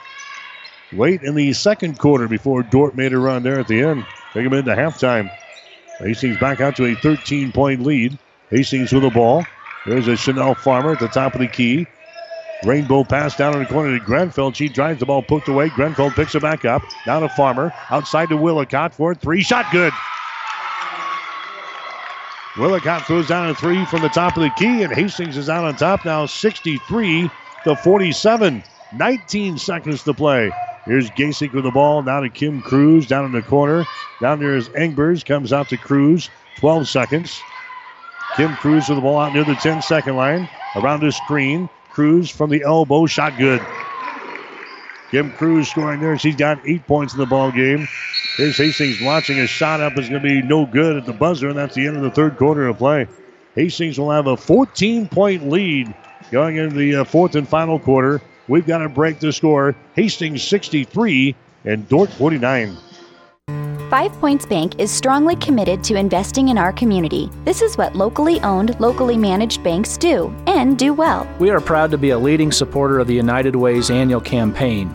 late in the second quarter before Dordt made a run there at the end. Take them into halftime. Hastings back out to a 13 point lead. Hastings with the ball. There's a Chanel Farmer at the top of the key. Rainbow pass down in the corner to Grenfell. She drives the ball poked away. Grenfell picks it back up. Down to Farmer. Outside to Willicott for a three shot good. Willicott throws down a three from the top of the key, and Hastings is out on top now 63 to 47. 19 seconds to play. Here's Gasick with the ball. Now to Kim Cruz down in the corner. Down there is Engbers. Comes out to Cruz. 12 seconds. Kim Cruz with the ball out near the 10 second line. Around the screen. Cruz from the elbow. Shot good. Kim Cruz scoring there. She's got eight points in the ball game. Here's Hastings launching a shot up. Is going to be no good at the buzzer, and that's the end of the third quarter of play. Hastings will have a 14 point lead going into the uh, fourth and final quarter. We've got to break the score. Hastings 63 and Dordt 49. Five Points Bank is strongly committed to investing in our community. This is what locally owned, locally managed banks do, and do well. We are proud to be a leading supporter of the United Way's annual campaign.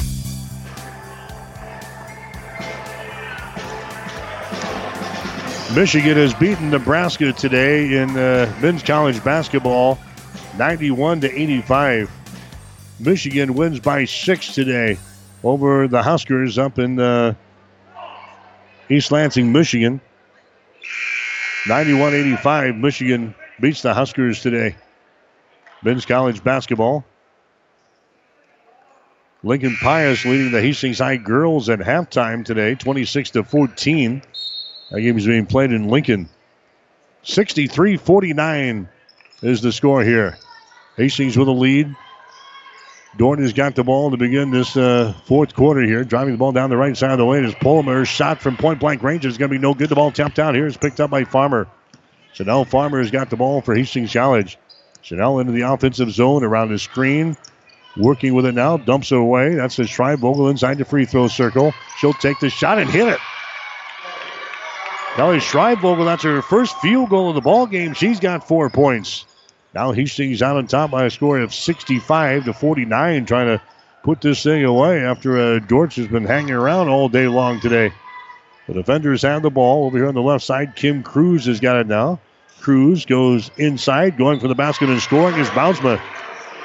Michigan has beaten Nebraska today in uh, men's college basketball, 91 to 85. Michigan wins by six today over the Huskers up in uh, East Lansing, Michigan. 91 85. Michigan beats the Huskers today. Men's college basketball. Lincoln Pius leading the Hastings High girls at halftime today, 26 to 14. That game is being played in Lincoln. 63 49 is the score here. Hastings with a lead. Dordt has got the ball to begin this uh, fourth quarter here. Driving the ball down the right side of the lane is Polima. Shot from point blank range is going to be no good. The ball tapped out here. It's picked up by Farmer. Chanel Farmer has got the ball for Hastings College. Chanel into the offensive zone around the screen. Working with it now. Dumps it away. That's a Schreibvogel inside the free throw circle. She'll take the shot and hit it. Kelly Schreibvogel, that's her first field goal of the ball game. She's got four points. Now Hastings out on top by a score of 65 to 49, trying to put this thing away after uh, Dortch has been hanging around all day long today. The defenders have the ball over here on the left side. Kim Cruz has got it now. Cruz goes inside, going for the basket and scoring is Bausma.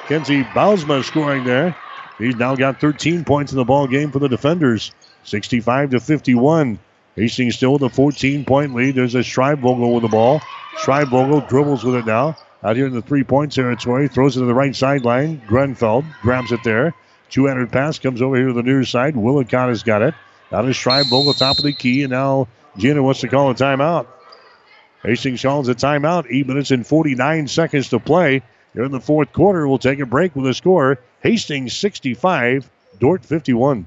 Kenzie Bausma scoring there. He's now got 13 points in the ball game for the defenders. 65 to 51. Hastings still with a 14 point lead. There's a Schreibvogel with the ball. Schreibvogel dribbles with it now. Out here in the three point territory. Throws it to the right sideline. Grenfeld grabs it there. Two handed pass comes over here to the near side. Willicott has got it. Out is Schreibvogel, top of the key. And now Gina wants to call a timeout. Hastings calls a timeout. Eight minutes and 49 seconds to play. Here in the fourth quarter, we'll take a break with a score. Hastings 65, Dordt 51.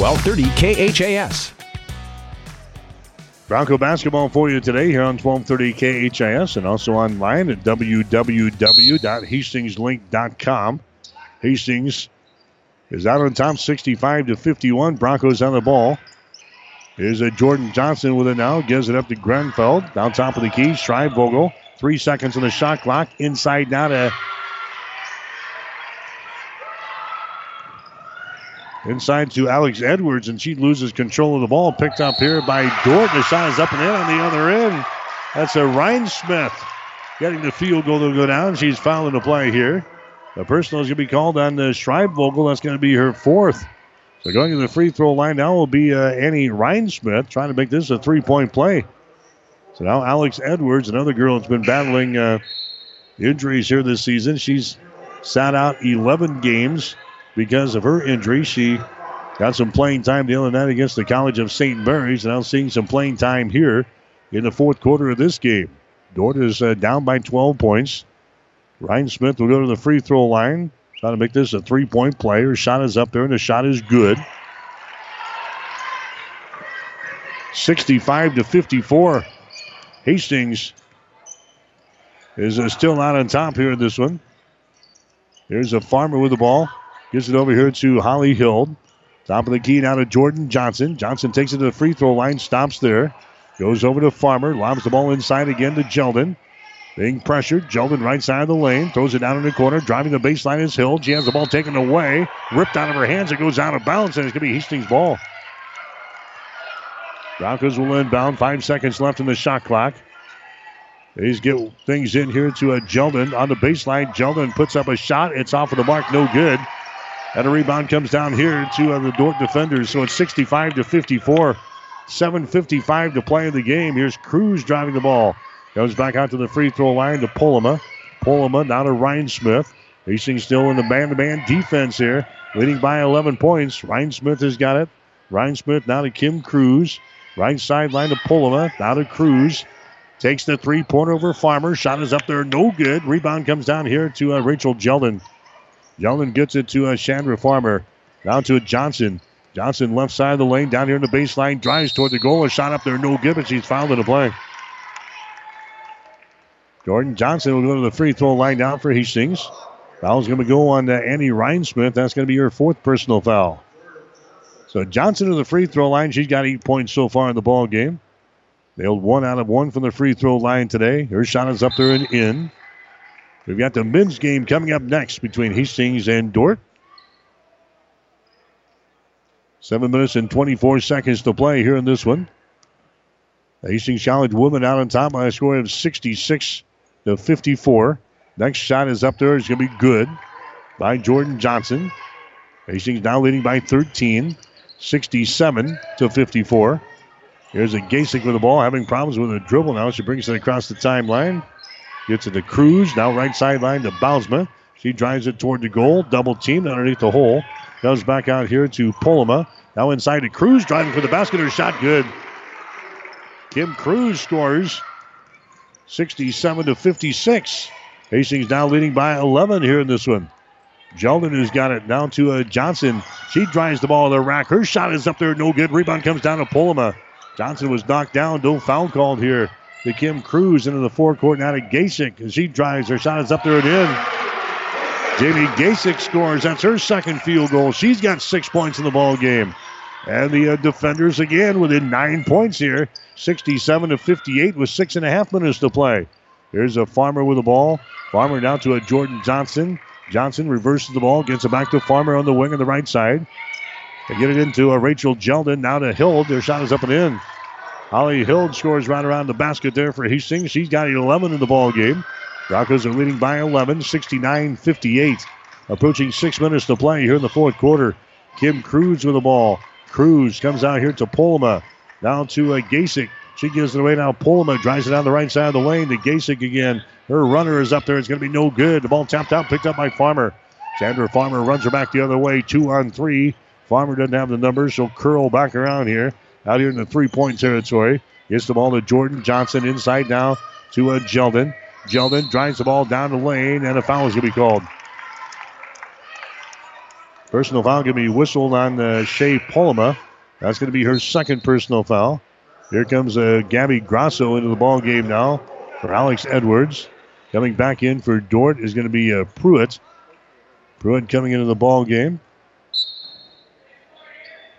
1230 KHAS. Bronco basketball for you today here on 1230 KHAS and also online at www.hastingslink.com. Hastings is out on top 65 to 51. Broncos on the ball. Here's a Jordan Johnson with it now. Gives it up to Grenfeld. Down top of the key. vogel Three seconds on the shot clock. Inside now to Inside to Alex Edwards, and she loses control of the ball. Picked up here by Dordt. The shot is up and in on the other end. That's a Rhinesmith getting the field goal to go down. She's fouling the play here. The personal is going to be called on the Schreibvogel. That's going to be her fourth. So going to the free throw line now will be uh, Annie Rhinesmith trying to make this a three point play. So now Alex Edwards, another girl that's been battling uh, injuries here this season. She's sat out 11 games because of her injury. She got some playing time the other night against the College of St. Mary's. And now seeing some playing time here in the fourth quarter of this game. Dordt is uh, down by 12 points. Rhinesmith will go to the free throw line. Trying to make this a three point play. Her shot is up there, and the shot is good. 65 to 54. Hastings is uh, still out on top here in this one. There's a farmer with the ball. Gives it over here to Holly Hild. Top of the key now to Jordan Johnson. Johnson takes it to the free throw line, stops there. Goes over to Farmer, lobs the ball inside again to Jeldon. Being pressured, Jeldon right side of the lane, throws it down in the corner, driving the baseline is Hild. She has the ball taken away, ripped out of her hands. It goes out of bounds, and it's going to be Hastings' ball. Broncos will inbound. Five seconds left in the shot clock. He's get things in here to a Jeldon on the baseline. Jeldon puts up a shot. It's off of the mark, no good. And a rebound comes down here to uh, the Dordt defenders. So it's 65 to 54. 7.55 to play in the game. Here's Cruz driving the ball. Goes back out to the free throw line to Polima. Polima now to Rhinesmith. Hastings still in the man to man defense here, leading by 11 points. Rhinesmith has got it. Rhinesmith now to Kim Cruz. Right sideline to Polima. Now to Cruz. Takes the three pointer over Farmer. Shot is up there, no good. Rebound comes down here to uh, Rachel Jeldon. Jeldon gets it to uh, Chandra Farmer. Down to Johnson. Johnson left side of the lane, down here in the baseline, drives toward the goal. A shot up there, no good, but she's fouled in the play. Jordan Johnson will go to the free throw line down for Hastings. Foul's going to go on uh, Annie Rhinesmith. That's going to be her fourth personal foul. So Johnson to the free throw line. She's got eight points so far in the ball game. Nailed one out of one from the free throw line today. Her shot is up there and in. We've got the men's game coming up next between Hastings and Dordt. Seven minutes and 24 seconds to play here in this one. The Hastings College women out on top by a score of 66 to 54. Next shot is up there. It's going to be good by Jordan Johnson. Hastings now leading by 13, 67 to 54. Here's a Gasick with the ball, having problems with a dribble now. She brings it across the timeline. Gets it to Cruz. Now right sideline to Bausma. She drives it toward the goal. Double team underneath the hole. Comes back out here to Polima. Now inside to Cruz, driving for the basket. Her shot good. Kim Cruz scores 67 to 56. Hastings now leading by 11 here in this one. Jeldon has got it down to uh, Johnson. She drives the ball to the rack. Her shot is up there, no good. Rebound comes down to Polima. Johnson was knocked down. No foul called here. To Kim Cruz into the forecourt now to Gasick as she drives. Her shot is up there and in. Jamie Gasick scores. That's her second field goal. She's got six points in the ball game. And the uh, defenders again within nine points here, 67 to 58 with six and a half minutes to play. Here's a Farmer with the ball. Farmer down to a Jordan Johnson. Johnson reverses the ball, gets it back to Farmer on the wing on the right side. They get it into a Rachel Jeldon. Now to Hild. Their shot is up and in. Holly Hild scores right around the basket there for Hastings. She's got 11 in the ball game. Broncos are leading by 11, 69 58. Approaching six minutes to play here in the fourth quarter. Kim Cruz with the ball. Cruz comes out here to Polima. Down to uh. She gives it away now. Polima drives it down the right side of the lane to Gasick again. Her runner is up there. It's going to be no good. The ball tapped out, picked up by Farmer. Chandra Farmer runs her back the other way. Two on three. Farmer doesn't have the numbers. She'll curl back around here. Out here in the three point territory. Gets the ball to Jordan Johnson inside now to uh, Jeldon. Jeldon drives the ball down the lane, and a foul is going to be called. Personal foul going to be whistled on uh, Shea Polima. That's going to be her second personal foul. Here comes uh, Gabby Grasso into the ball game now for Alex Edwards. Coming back in for Dordt is going to be uh, Pruitt. Pruitt coming into the ball game.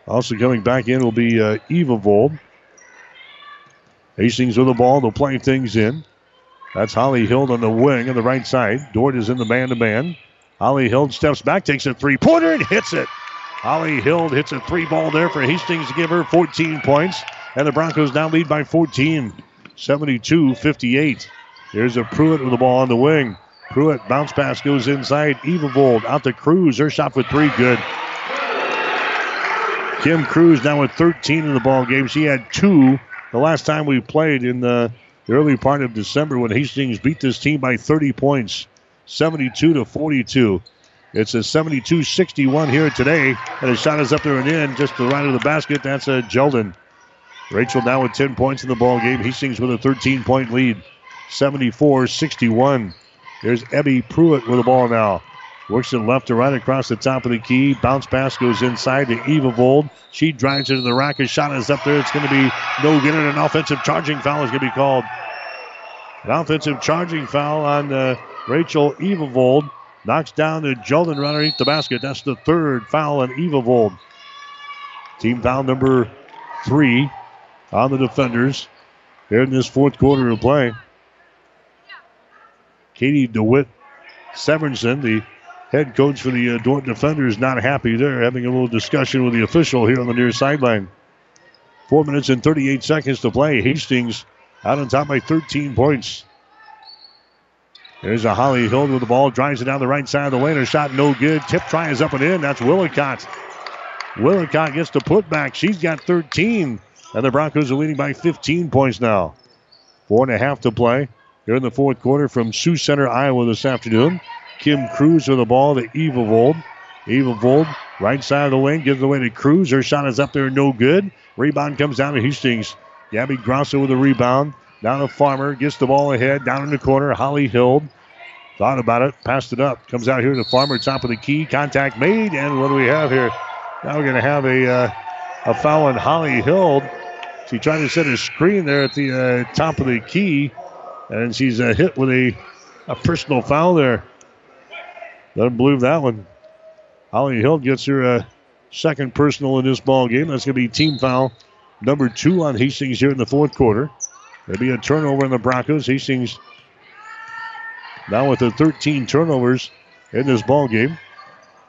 Also coming back in will be uh, Evavold. Hastings with the ball. They'll play things in. That's Holly Hild on the wing on the right side. Dordt is in the man to man. Holly Hild steps back, takes a three pointer, and hits it. Holly Hild hits a three ball there for Hastings to give her 14 points. And the Broncos now lead by 14, 72 58. Here's a Pruitt with the ball on the wing. Pruitt bounce pass goes inside. Evavold out to Cruz. Her shot for three, good. Kim Cruz now with 13 in the ball game. She had two the last time we played in the, early part of December when Hastings beat this team by 30 points. 72 to 42. It's a 72-61 here today, and the shot is up there and in, just to the right of the basket. That's a Jeldon. Rachel now with 10 points in the ball game. Hastings with a 13-point lead, 74-61. There's Abby Pruitt with the ball now. Works it left to right across the top of the key. Bounce pass goes inside to Evavold. She drives into the rack. A shot is up there. It's going to be no good. And an offensive charging foul is going to be called. An offensive charging foul on uh, Rachel Evavold. Knocks down the Jordan runner underneath the basket. That's the third foul on Evavold. Team foul number three on the defenders here in this fourth quarter of play. Katie DeWitt Severinsen, the head coach for the uh, Dordt defenders, not happy there, having a little discussion with the official here on the near sideline. Four minutes and 38 seconds to play. Hastings out on top by 13 points. There's a Holly Hild with the ball, drives it down the right side of the lane. Her shot no good. Tip try is up and in. That's Willicott. Willicott gets the putback. She's got 13. And the Broncos are leading by 15 points now. Four and a half to play here in the fourth quarter from Sioux Center, Iowa this afternoon. Kim Cruz with the ball to Evavold. Right side of the wing, gives away to Cruz. Her shot is up there, no good. Rebound comes down to Hastings. Gabby Grosso with a rebound. Down to Farmer, gets the ball ahead, down in the corner. Holly Hild thought about it, passed it up. Comes out here to Farmer, top of the key. Contact made, and what do we have here? Now we're going to have a uh, a foul on Holly Hild. She tried to set a screen there at the uh, top of the key, and she's uh, hit with a, a personal foul there. Doesn't believe that one. Holly Hild gets her uh, second personal in this ball game. That's going to be team foul number two on Hastings here in the fourth quarter. There'll be a turnover in the Broncos. Hastings now with the 13 turnovers in this ball game.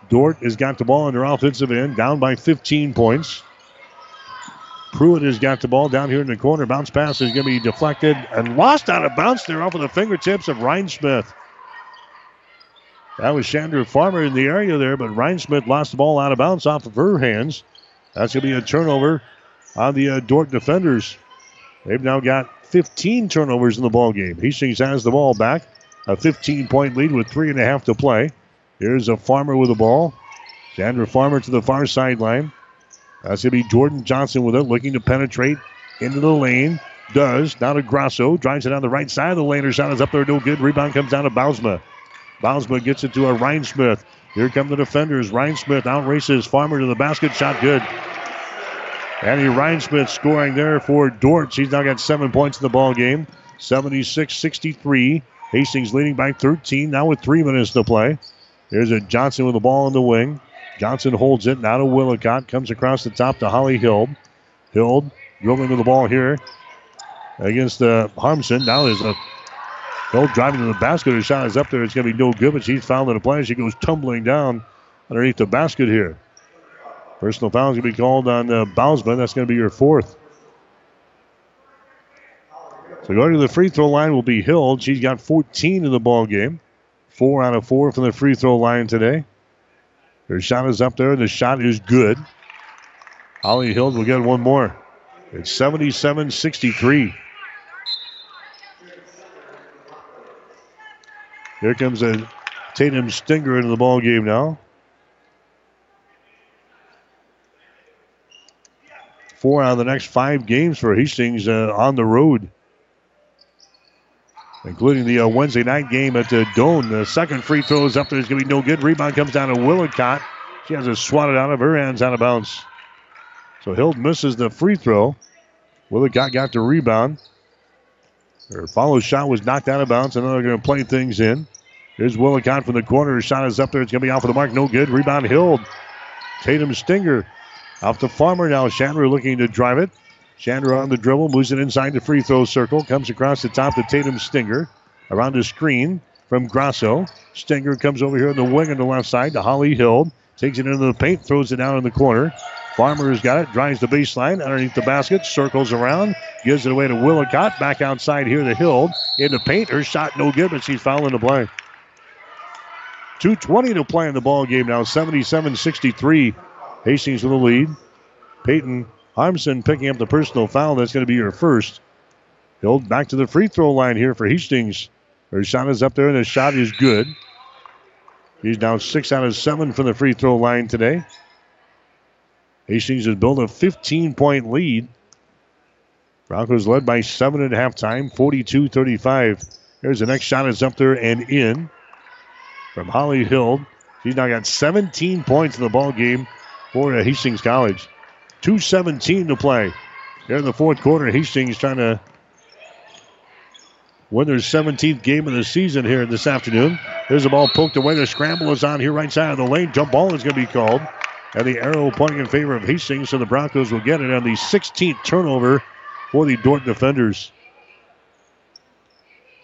Dordt has got the ball in their offensive end, down by 15 points. Pruitt has got the ball down here in the corner. Bounce pass is going to be deflected and lost out of bounds there off of the fingertips of Rhinesmith. That was Chandra Farmer in the area there, but Ryan lost the ball out of bounds off of her hands. That's going to be a turnover on the uh, Dordt defenders. They've now got 15 turnovers in the ball game. Hastings has the ball back. A 15 point lead with three and a half to play. Here's a Farmer with the ball. Chandra Farmer to the far sideline. That's going to be Jordan Johnson with it, looking to penetrate into the lane. Does. Now to Grasso. Drives it down the right side of the lane. Her shot is up there, no good. Rebound comes down to Bausma. Bausma gets it to a Rhinesmith. Here come the defenders. Rhinesmith outraces Farmer to the basket. Shot good. Annie Rhinesmith scoring there for Dordt. He's now got seven points in the ball game. 76 63. Hastings leading by 13 now with three minutes to play. There's a Johnson with the ball in the wing. Johnson holds it. Now to Willicott. Comes across the top to Holly Hild. Hild dribbling with the ball here against uh, Harmson. Now there's a Hild driving to the basket. Her shot is up there. It's going to be no good, but she's fouled in the play. She goes tumbling down underneath the basket here. Personal foul is going to be called on uh, Bausma. That's going to be your fourth. So going to the free throw line will be Hild. She's got 14 in the ball game. Four out of four from the free throw line today. Her shot is up there, the shot is good. Holly Hild will get one more. It's 77 63. Here comes a Tatum Stinger into the ball game now. Four out of the next five games for Hastings uh, on the road including the uh, Wednesday night game at the Doane. The second free throw is up there. It's going to be no good. Rebound comes down to Willicott. She has it swatted out of her hands out of bounds. So Hild misses the free throw. Willicott got the rebound. Her follow shot was knocked out of bounds, and they're going to play things in. Here's Willicott from the corner. Her shot is up there. It's going to be off of the mark. No good. Rebound Hild. Tatum Stinger off the Farmer now. Chandra looking to drive it. Chandra on the dribble, moves it inside the free throw circle, comes across the top to Tatum Stinger. Around the screen from Grasso. Stinger comes over here on the wing on the left side to Holly Hild. Takes it into the paint, throws it down in the corner. Farmer has got it, drives the baseline underneath the basket, circles around, gives it away to Willicott. Back outside here to Hild In the paint, her shot no good, but she's fouling the play. 2.20 to play in the ball game now, 77 63. Hastings with the lead. Peyton Harmson picking up the personal foul. That's going to be your first. Hild back to the free throw line here for Hastings. Her shot is up there, and the shot is good. He's down six out of seven from the free throw line today. Hastings has built a 15 point lead. Broncos led by seven at halftime, 42 35. Here's the next shot is up there and in from Holly Hild. She's now got 17 points in the ball game for Hastings College. 2.17 to play. Here in the fourth quarter, Hastings trying to win their 17th game of the season here this afternoon. There's a ball poked away. The scramble is on here right side of the lane. Jump ball is going to be called. And the arrow pointing in favor of Hastings, so the Broncos will get it on the 16th turnover for the Dordt defenders.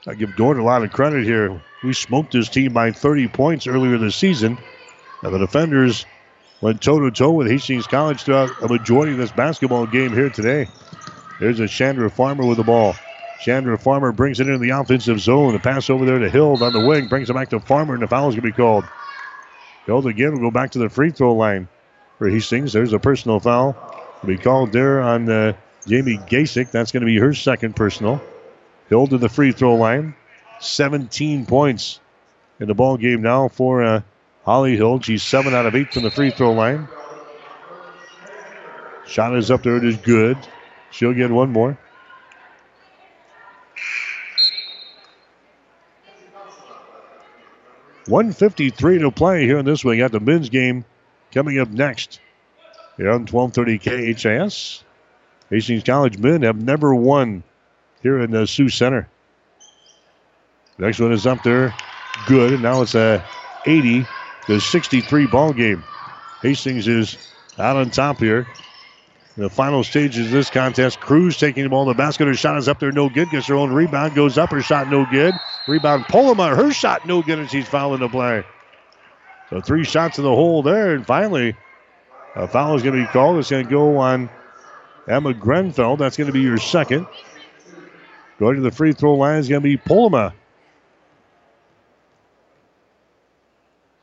I give Dordt a lot of credit here. We smoked this team by 30 points earlier this season. Now the defenders went toe to toe with Hastings College throughout a majority of this basketball game here today. There's a Chandra Farmer with the ball. Chandra Farmer brings it into the offensive zone. The pass over there to Hild on the wing brings it back to Farmer, and the foul is going to be called. Hild again will go back to the free throw line for Hastings. There's a personal foul be called there on uh, Jamie Gasick. That's going to be her second personal. Hild to the free throw line. 17 points in the ball game now for uh, Holly Hild. She's 7 out of 8 from the free throw line. Shot is up there. It is good. She'll get one more. One fifty-three to play here in this one. Got the men's game coming up next. Here on 1230 KHAS. Hastings College men have never won here in the Sioux Center. Next one is up there. Good. And now it's a 80 to 63 ball game. Hastings is out on top here. In the final stages of this contest, Cruz taking the ball in the basket. Her shot is up there, no good. Gets her own rebound, goes up. Her shot, no good. Rebound, Polima. Her shot, no good, and she's fouling the play. So three shots in the hole there, and finally, a foul is going to be called. It's going to go on Emma Grenfell. That's going to be your second. Going to the free throw line is going to be Polima.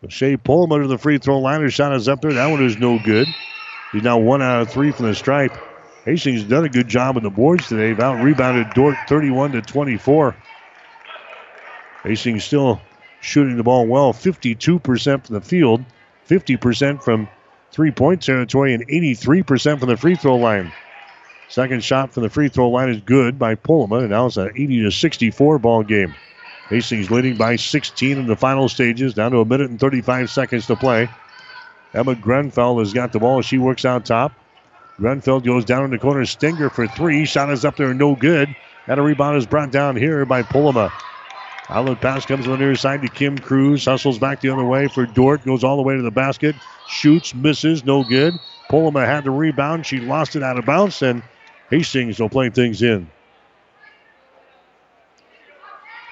So Shea Polima to the free throw line. Her shot is up there. That one is no good. He's now one out of three from the stripe. Hastings done a good job on the boards today. Out rebounded Dordt 31 to 24. Hastings still shooting the ball well, 52% from the field, 50% from three point territory, and 83% from the free throw line. Second shot from the free throw line is good by Polima, and now it's an 80 to 64 ball game. Hastings leading by 16 in the final stages, down to a minute and 35 seconds to play. Emma Grenfell has got the ball. She works out top. Grenfell goes down in the corner. Stinger for three. Shot is up there, no good. And a rebound is brought down here by Polima. Outlet pass comes on the near side to Kim Cruz. Hustles back the other way for Dordt. Goes all the way to the basket. Shoots, misses, no good. Polima had the rebound. She lost it out of bounds, and Hastings will play things in.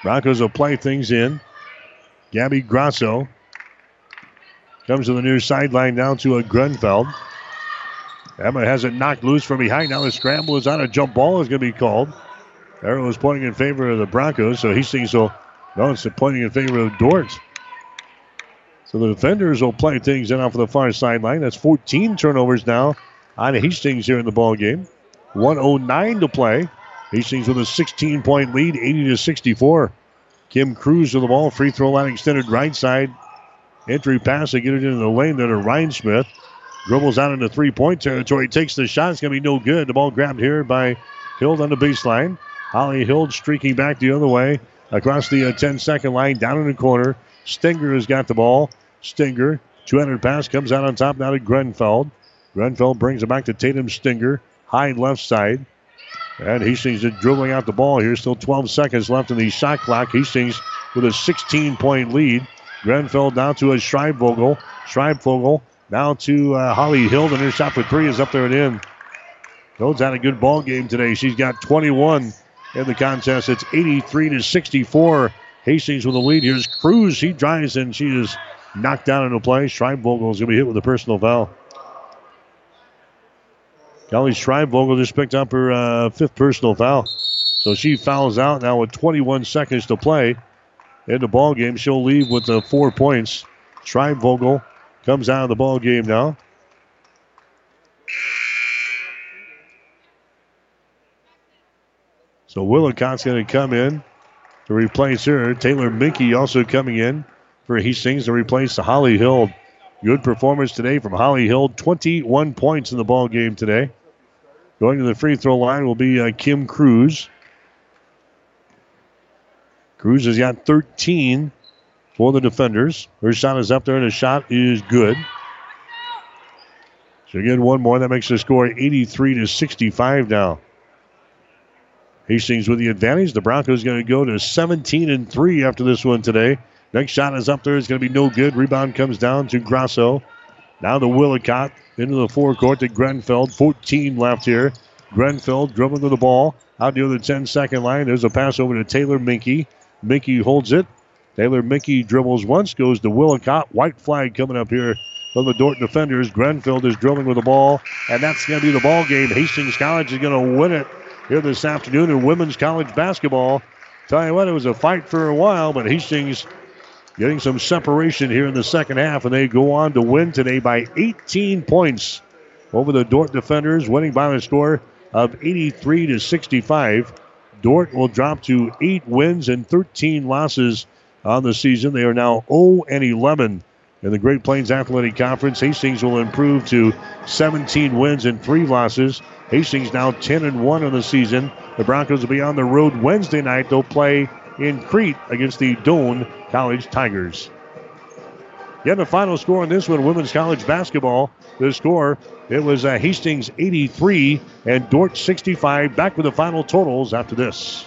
Broncos will play things in. Gabby Grasso comes to the near sideline down to a Grunfeld. Emma has it knocked loose from behind. Now the scramble is on. A jump ball is going to be called. Arrow is pointing in favor of the Broncos, so Hastings will. No, it's pointing in favor of Dordt. So the defenders will play things in off of the far sideline. That's 14 turnovers now on Hastings here in the ball game. 109 to play. Hastings with a 16 point lead, 80 to 64. Kim Cruz with the ball, free throw line extended right side. Entry pass to get it into the lane there to Rhinesmith. Dribbles out into three point territory, takes the shot. It's going to be no good. The ball grabbed here by Hild on the baseline. Holly Hild streaking back the other way across the uh, 10 second line down in the corner. Stinger has got the ball. Stinger, 200 pass, comes out on top now to Grenfeld. Grenfeld brings it back to Tatum Stinger, high left side. And Hastings is dribbling out the ball here. Still 12 seconds left in the shot clock. Hastings with a 16 point lead. Grenfeld down to a Schreibvogel. Schreibvogel now to uh, Holly Hild, and her shot for three is up there and in. Hild's had a good ball game today. She's got 21 in the contest. It's 83 to 64. Hastings with the lead. Here's Cruz. He drives and she is knocked down into play. Schreibvogel is going to be hit with a personal foul. Kelly Schreibvogel just picked up her uh, fifth personal foul. So she fouls out now with 21 seconds to play in the ball game. She'll leave with the four points. Schreibvogel comes out of the ball game now. So Willicott's going to come in to replace her. Taylor Minky also coming in for Hastings to replace Holly Hild. Good performance today from Holly Hild. 21 points in the ball game today. Going to the free throw line will be uh, Kim Cruz. Cruz has got 13 for the defenders. Her shot is up there, and the shot is good. So again, one more. That makes the score 83 to 65 now. Hastings with the advantage. The Broncos going to go to 17 and 3 after this one today. Next shot is up there. It's going to be no good. Rebound comes down to Grasso. Now to Willicott into the forecourt to Grenfeld. 14 left here. Grenfeld dribbling to the ball. Out near the 10 second line. There's a pass over to Taylor Minky. Minky holds it. Taylor Minky dribbles once, goes to Willicott. White flag coming up here from the Dordt defenders. Grenfeld is dribbling with the ball, and that's going to be the ball game. Hastings College is going to win it here this afternoon in women's college basketball. Tell you what, it was a fight for a while, but Hastings getting some separation here in the second half, and they go on to win today by 18 points over the Dordt defenders, winning by a score of 83 to 65. Dordt will drop to eight wins and 13 losses on the season. They are now 0 and 11 in the Great Plains Athletic Conference. Hastings will improve to 17 wins and three losses. Hastings now 10 and 1 in the season. The Broncos will be on the road Wednesday night. They'll play in Crete against the Doane College Tigers. Again, the final score on this one, women's college basketball. The score, it was uh, Hastings 83 and Dordt 65. Back with the final totals after this.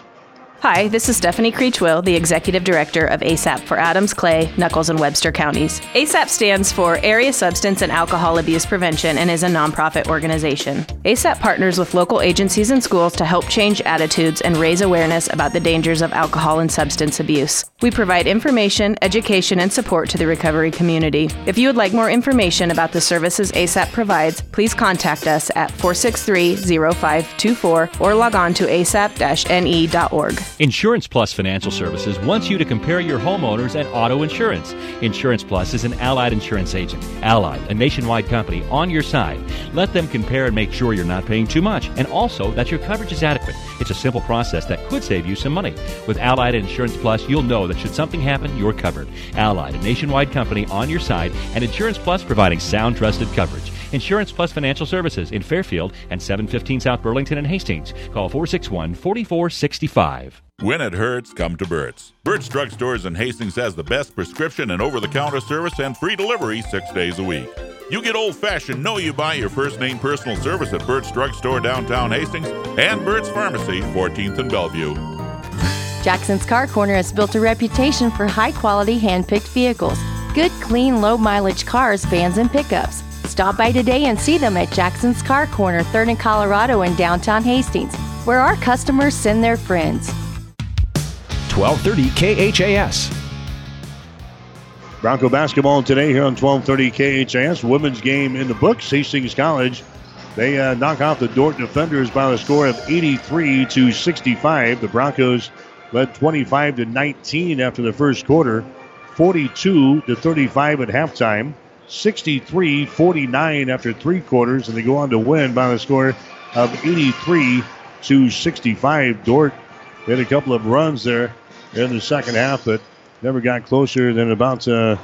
Hi, this is Stephanie Creechwill, the Executive Director of ASAP for Adams, Clay, Nuckolls, and Webster counties. ASAP stands for Area Substance and Alcohol Abuse Prevention and is a nonprofit organization. ASAP partners with local agencies and schools to help change attitudes and raise awareness about the dangers of alcohol and substance abuse. We provide information, education, and support to the recovery community. If you would like more information about the services ASAP provides, please contact us at 463 0524 or log on to asap ne.org. Insurance Plus Financial Services wants you to compare your homeowners and auto insurance. Insurance Plus is an allied insurance agent. Allied, a nationwide company, on your side. Let them compare and make sure you're not paying too much, and also that your coverage is adequate. It's a simple process that could save you some money. With Allied Insurance Plus, you'll know that should something happen, you're covered. Allied, a nationwide company on your side, and Insurance Plus providing sound, trusted coverage. Insurance Plus Financial Services in Fairfield and 715 South Burlington and Hastings. Call 461 4465. When it hurts, come to Burt's. Burt's Drugstores in Hastings has the best prescription and over the counter service and free delivery six days a week. You get old fashioned, know you buy your first name personal service at Burt's Drugstore downtown Hastings and Burt's Pharmacy, 14th and Bellevue. Jackson's Car Corner has built a reputation for high quality hand picked vehicles. Good, clean, low mileage cars, vans, and pickups. Stop by today and see them at Jackson's Car Corner, 3rd and Colorado in downtown Hastings, where our customers send their friends. 1230 KHAS. Bronco basketball today here on 1230 KHAS. Women's game in the books. Hastings College. They uh, knock off the Dordt defenders by a score of 83 to 65. The Broncos led 25 to 19 after the first quarter, 42 to 35 at halftime, 63 49 after three quarters, and they go on to win by the score of 83 to 65. Dordt had a couple of runs there in the second half, but never got closer than about, uh,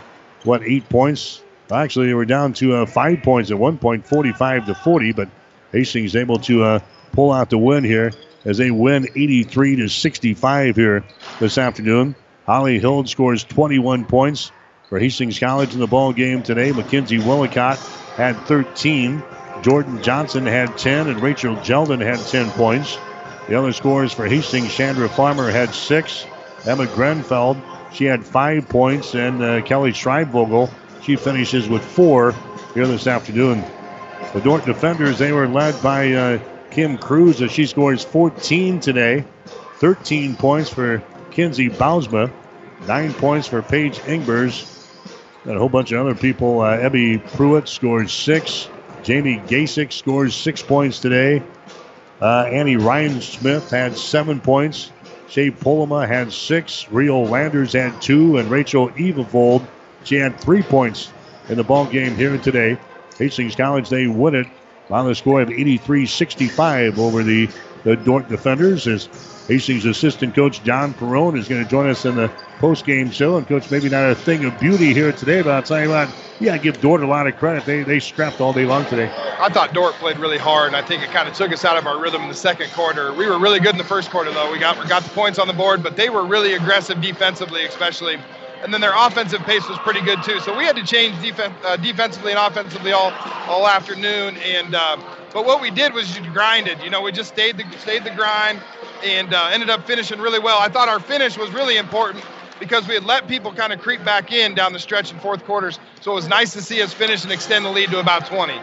what, eight points? Actually, they were down to uh, five points at one point, 45 to 40, but Hastings able to uh, pull out the win here as they win 83 to 65 here this afternoon. Holly Hild scores 21 points for Hastings College in the ball game today. Mackenzie Willicott had 13. Jordan Johnson had 10, and Rachel Jeldon had 10 points. The other scores for Hastings, Chandra Farmer had six. Emma Grenfeld, she had five points, and uh, Kelly Schreibvogel, she finishes with four here this afternoon. The Dordt defenders, they were led by uh, Kim Cruz as she scores 14 today. 13 points for Kinsey Bausma. Nine points for Paige Engbers. And a whole bunch of other people. Uh, Abby Pruitt scores six. Jamie Gasick scores six points today. Uh, Annie Rhinesmith had seven points. Shay Polima had six. Rio Landers had two. And Rachel Evavold, she had three points in the ball game here today. Hastings College, they win it on the score of 83-65 over the, the Dordt defenders as Hastings assistant coach John Perone is going to join us in the post-game show. And coach, maybe not a thing of beauty here today, but I'll tell you what, yeah, give Dordt a lot of credit. They they scrapped all day long today. I thought Dordt played really hard, I think it kind of took us out of our rhythm in the second quarter. We were really good in the first quarter, though. We got we got the points on the board, but they were really aggressive defensively, especially. And then their offensive pace was pretty good too. So we had to change defense, uh, defensively and offensively all all afternoon. And uh, but what we did was just grinded. You know, we just stayed the stayed the grind and uh, ended up finishing really well. I thought our finish was really important because we had let people kind of creep back in down the stretch in fourth quarters. So it was nice to see us finish and extend the lead to about 20.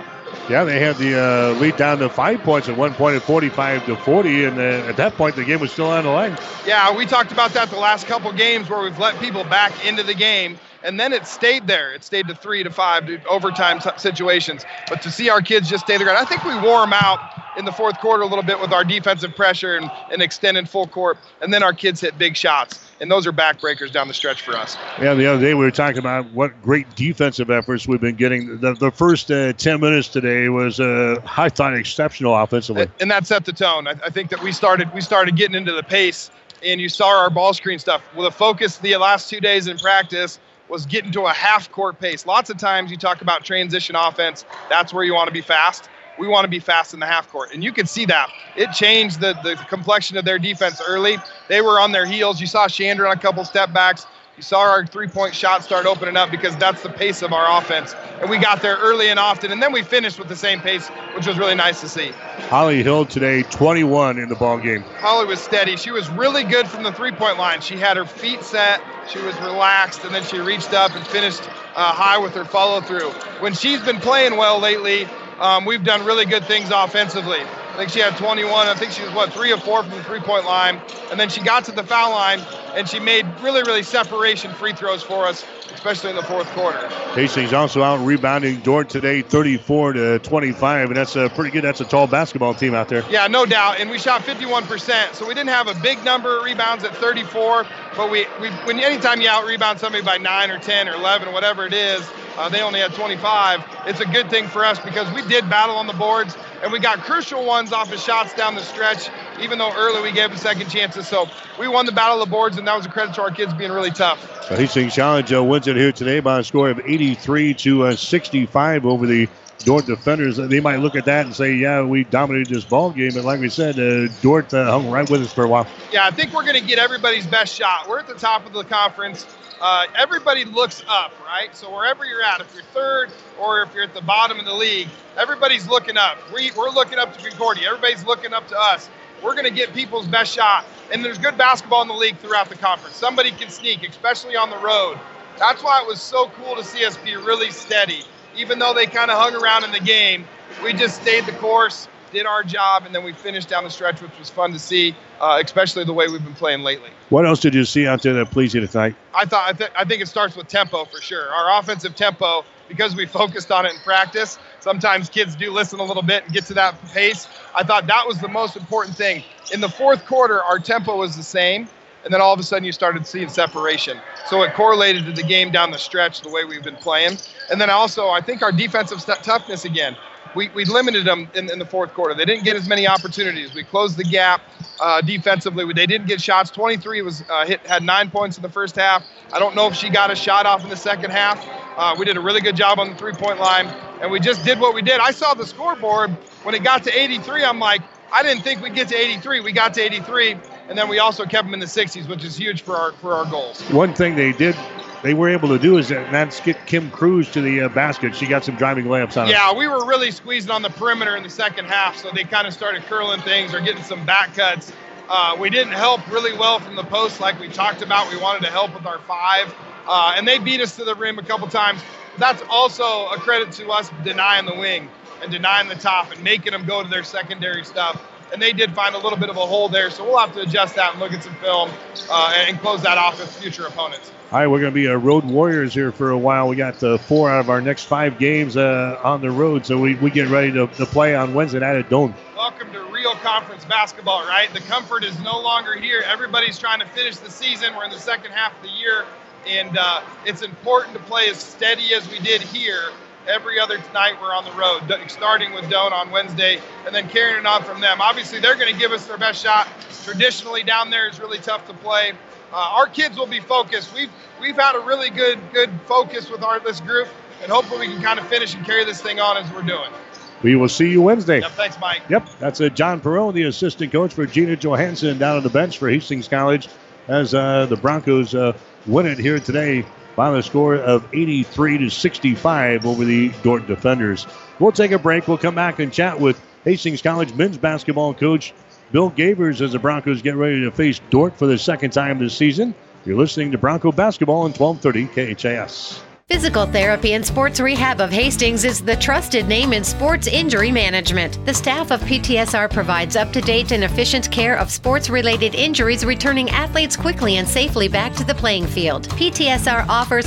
Yeah, they had the uh, lead down to five points at one point at 45 to 40, and uh, at that point the game was still on the line. Yeah, we talked about that the last couple games where we've let people back into the game, and then it stayed there. It stayed to three to five to overtime situations. But to see our kids just stay the ground, I think we wore them out in the fourth quarter a little bit with our defensive pressure and, and extended full court, and then our kids hit big shots. And those are backbreakers down the stretch for us. Yeah, the other day we were talking about what great defensive efforts we've been getting. The, the first uh, 10 minutes today was, uh, I thought, exceptional offensively. And that set the tone. I, I think that we started we started getting into the pace, and you saw our ball screen stuff. Well, the focus the last two days in practice was getting to a half court pace. Lots of times you talk about transition offense. That's where you want to be fast we want to be fast in the half court. And you could see that. It changed the, the complexion of their defense early. They were on their heels. You saw Shander on a couple step backs. You saw our three point shot start opening up because that's the pace of our offense. And we got there early and often. And then we finished with the same pace, which was really nice to see. Holly Hild today, 21 in the ball game. Holly was steady. She was really good from the three point line. She had her feet set, she was relaxed, and then she reached up and finished uh, high with her follow through. When she's been playing well lately, um, we've done really good things offensively. I think she had 21. I think she was, what, three or four from the three point line. And then she got to the foul line and she made really, really separation free throws for us, especially in the fourth quarter. Hastings also out rebounding Dordt today, 34 to 25, and that's a pretty good. That's a tall basketball team out there. Yeah, no doubt. And we shot 51%, so we didn't have a big number of rebounds at 34. But we, we when anytime you out rebound somebody by nine or 10 or 11 or whatever it is, uh, they only had 25. It's a good thing for us because we did battle on the boards and we got crucial ones off of shots down the stretch, even though early we gave them second chances. So we won the battle of the boards, and that was a credit to our kids being really tough. So Hastings Challenge uh, wins it here today by a score of 83 to uh, 65 over the Dordt defenders. They might look at that and say, "Yeah, we dominated this ball game," but like we said, uh, Dordt uh, hung right with us for a while. Yeah, I think we're going to get everybody's best shot. We're at the top of the conference uh, everybody looks up, right? So wherever you're at, if you're third or if you're at the bottom of the league, everybody's looking up. We, we're looking up to Concordia. Everybody's looking up to us. We're going to get people's best shot. And there's good basketball in the league throughout the conference. Somebody can sneak, especially on the road. That's why it was so cool to see us be really steady. Even though they kind of hung around in the game, we just stayed the course did our job, and then we finished down the stretch, which was fun to see, uh, especially the way we've been playing lately. What else did you see out there that pleased you tonight? I thought I, th- I think it starts with tempo for sure. Our offensive tempo, because we focused on it in practice. Sometimes kids do listen a little bit and get to that pace. I thought that was the most important thing. In the fourth quarter, our tempo was the same and then all of a sudden you started seeing separation. So it correlated to the game down the stretch, the way we've been playing. And then also, I think our defensive toughness again we, we limited them in, in, the fourth quarter. They didn't get as many opportunities. We closed the gap uh, defensively. They didn't get shots. 23 was uh, hit had nine points in the first half. I don't know if she got a shot off in the second half. Uh, we did a really good job on the three point line, and we just did what we did. I saw the scoreboard when it got to 83. I'm like, I didn't think we'd get to 83. We got to 83, and then we also kept them in the 60s, which is huge for our for our goals. One thing they did they were able to do is that, that's get Kim Cruz to the uh, basket. She got some driving layups on it. Yeah, we were really squeezing on the perimeter in the second half, so they kind of started curling things or getting some back cuts. Uh, we didn't help really well from the post like we talked about. We wanted to help with our five, uh, and they beat us to the rim a couple times. That's also a credit to us denying the wing and denying the top and making them go to their secondary stuff and they did find a little bit of a hole there. So we'll have to adjust that and look at some film uh, and close that off with future opponents. All right, we're going to be a road warriors here for a while. We got uh, four out of our next five games uh, on the road, so we, we get ready to, to play on Wednesday night at Doane. Welcome to real conference basketball, right? The comfort is no longer here. Everybody's trying to finish the season. We're in the second half of the year, and uh, it's important to play as steady as we did here every other night we're on the road, starting with Doane on Wednesday and then carrying it on from them. Obviously, they're going to give us their best shot. Traditionally, down there is really tough to play. Uh, our kids will be focused. We've we've had a really good good focus with our this group, and hopefully we can kind of finish and carry this thing on as we're doing. We will see you Wednesday. Yep, thanks, Mike. Yep, that's uh, John Perot, the assistant coach for Gina Johansson down on the bench for Hastings College as uh, the Broncos uh, win it here today by the score of 83 to 65 over the Dordt defenders. We'll take a break. We'll come back and chat with Hastings College men's basketball coach Bill Gavers as the Broncos get ready to face Dordt for the second time this season. You're listening to Bronco Basketball on 1230 KHAS. Physical Therapy and Sports Rehab of Hastings is the trusted name in sports injury management. The staff of PTSR provides up to date and efficient care of sports related injuries, returning athletes quickly and safely back to the playing field. PTSR offers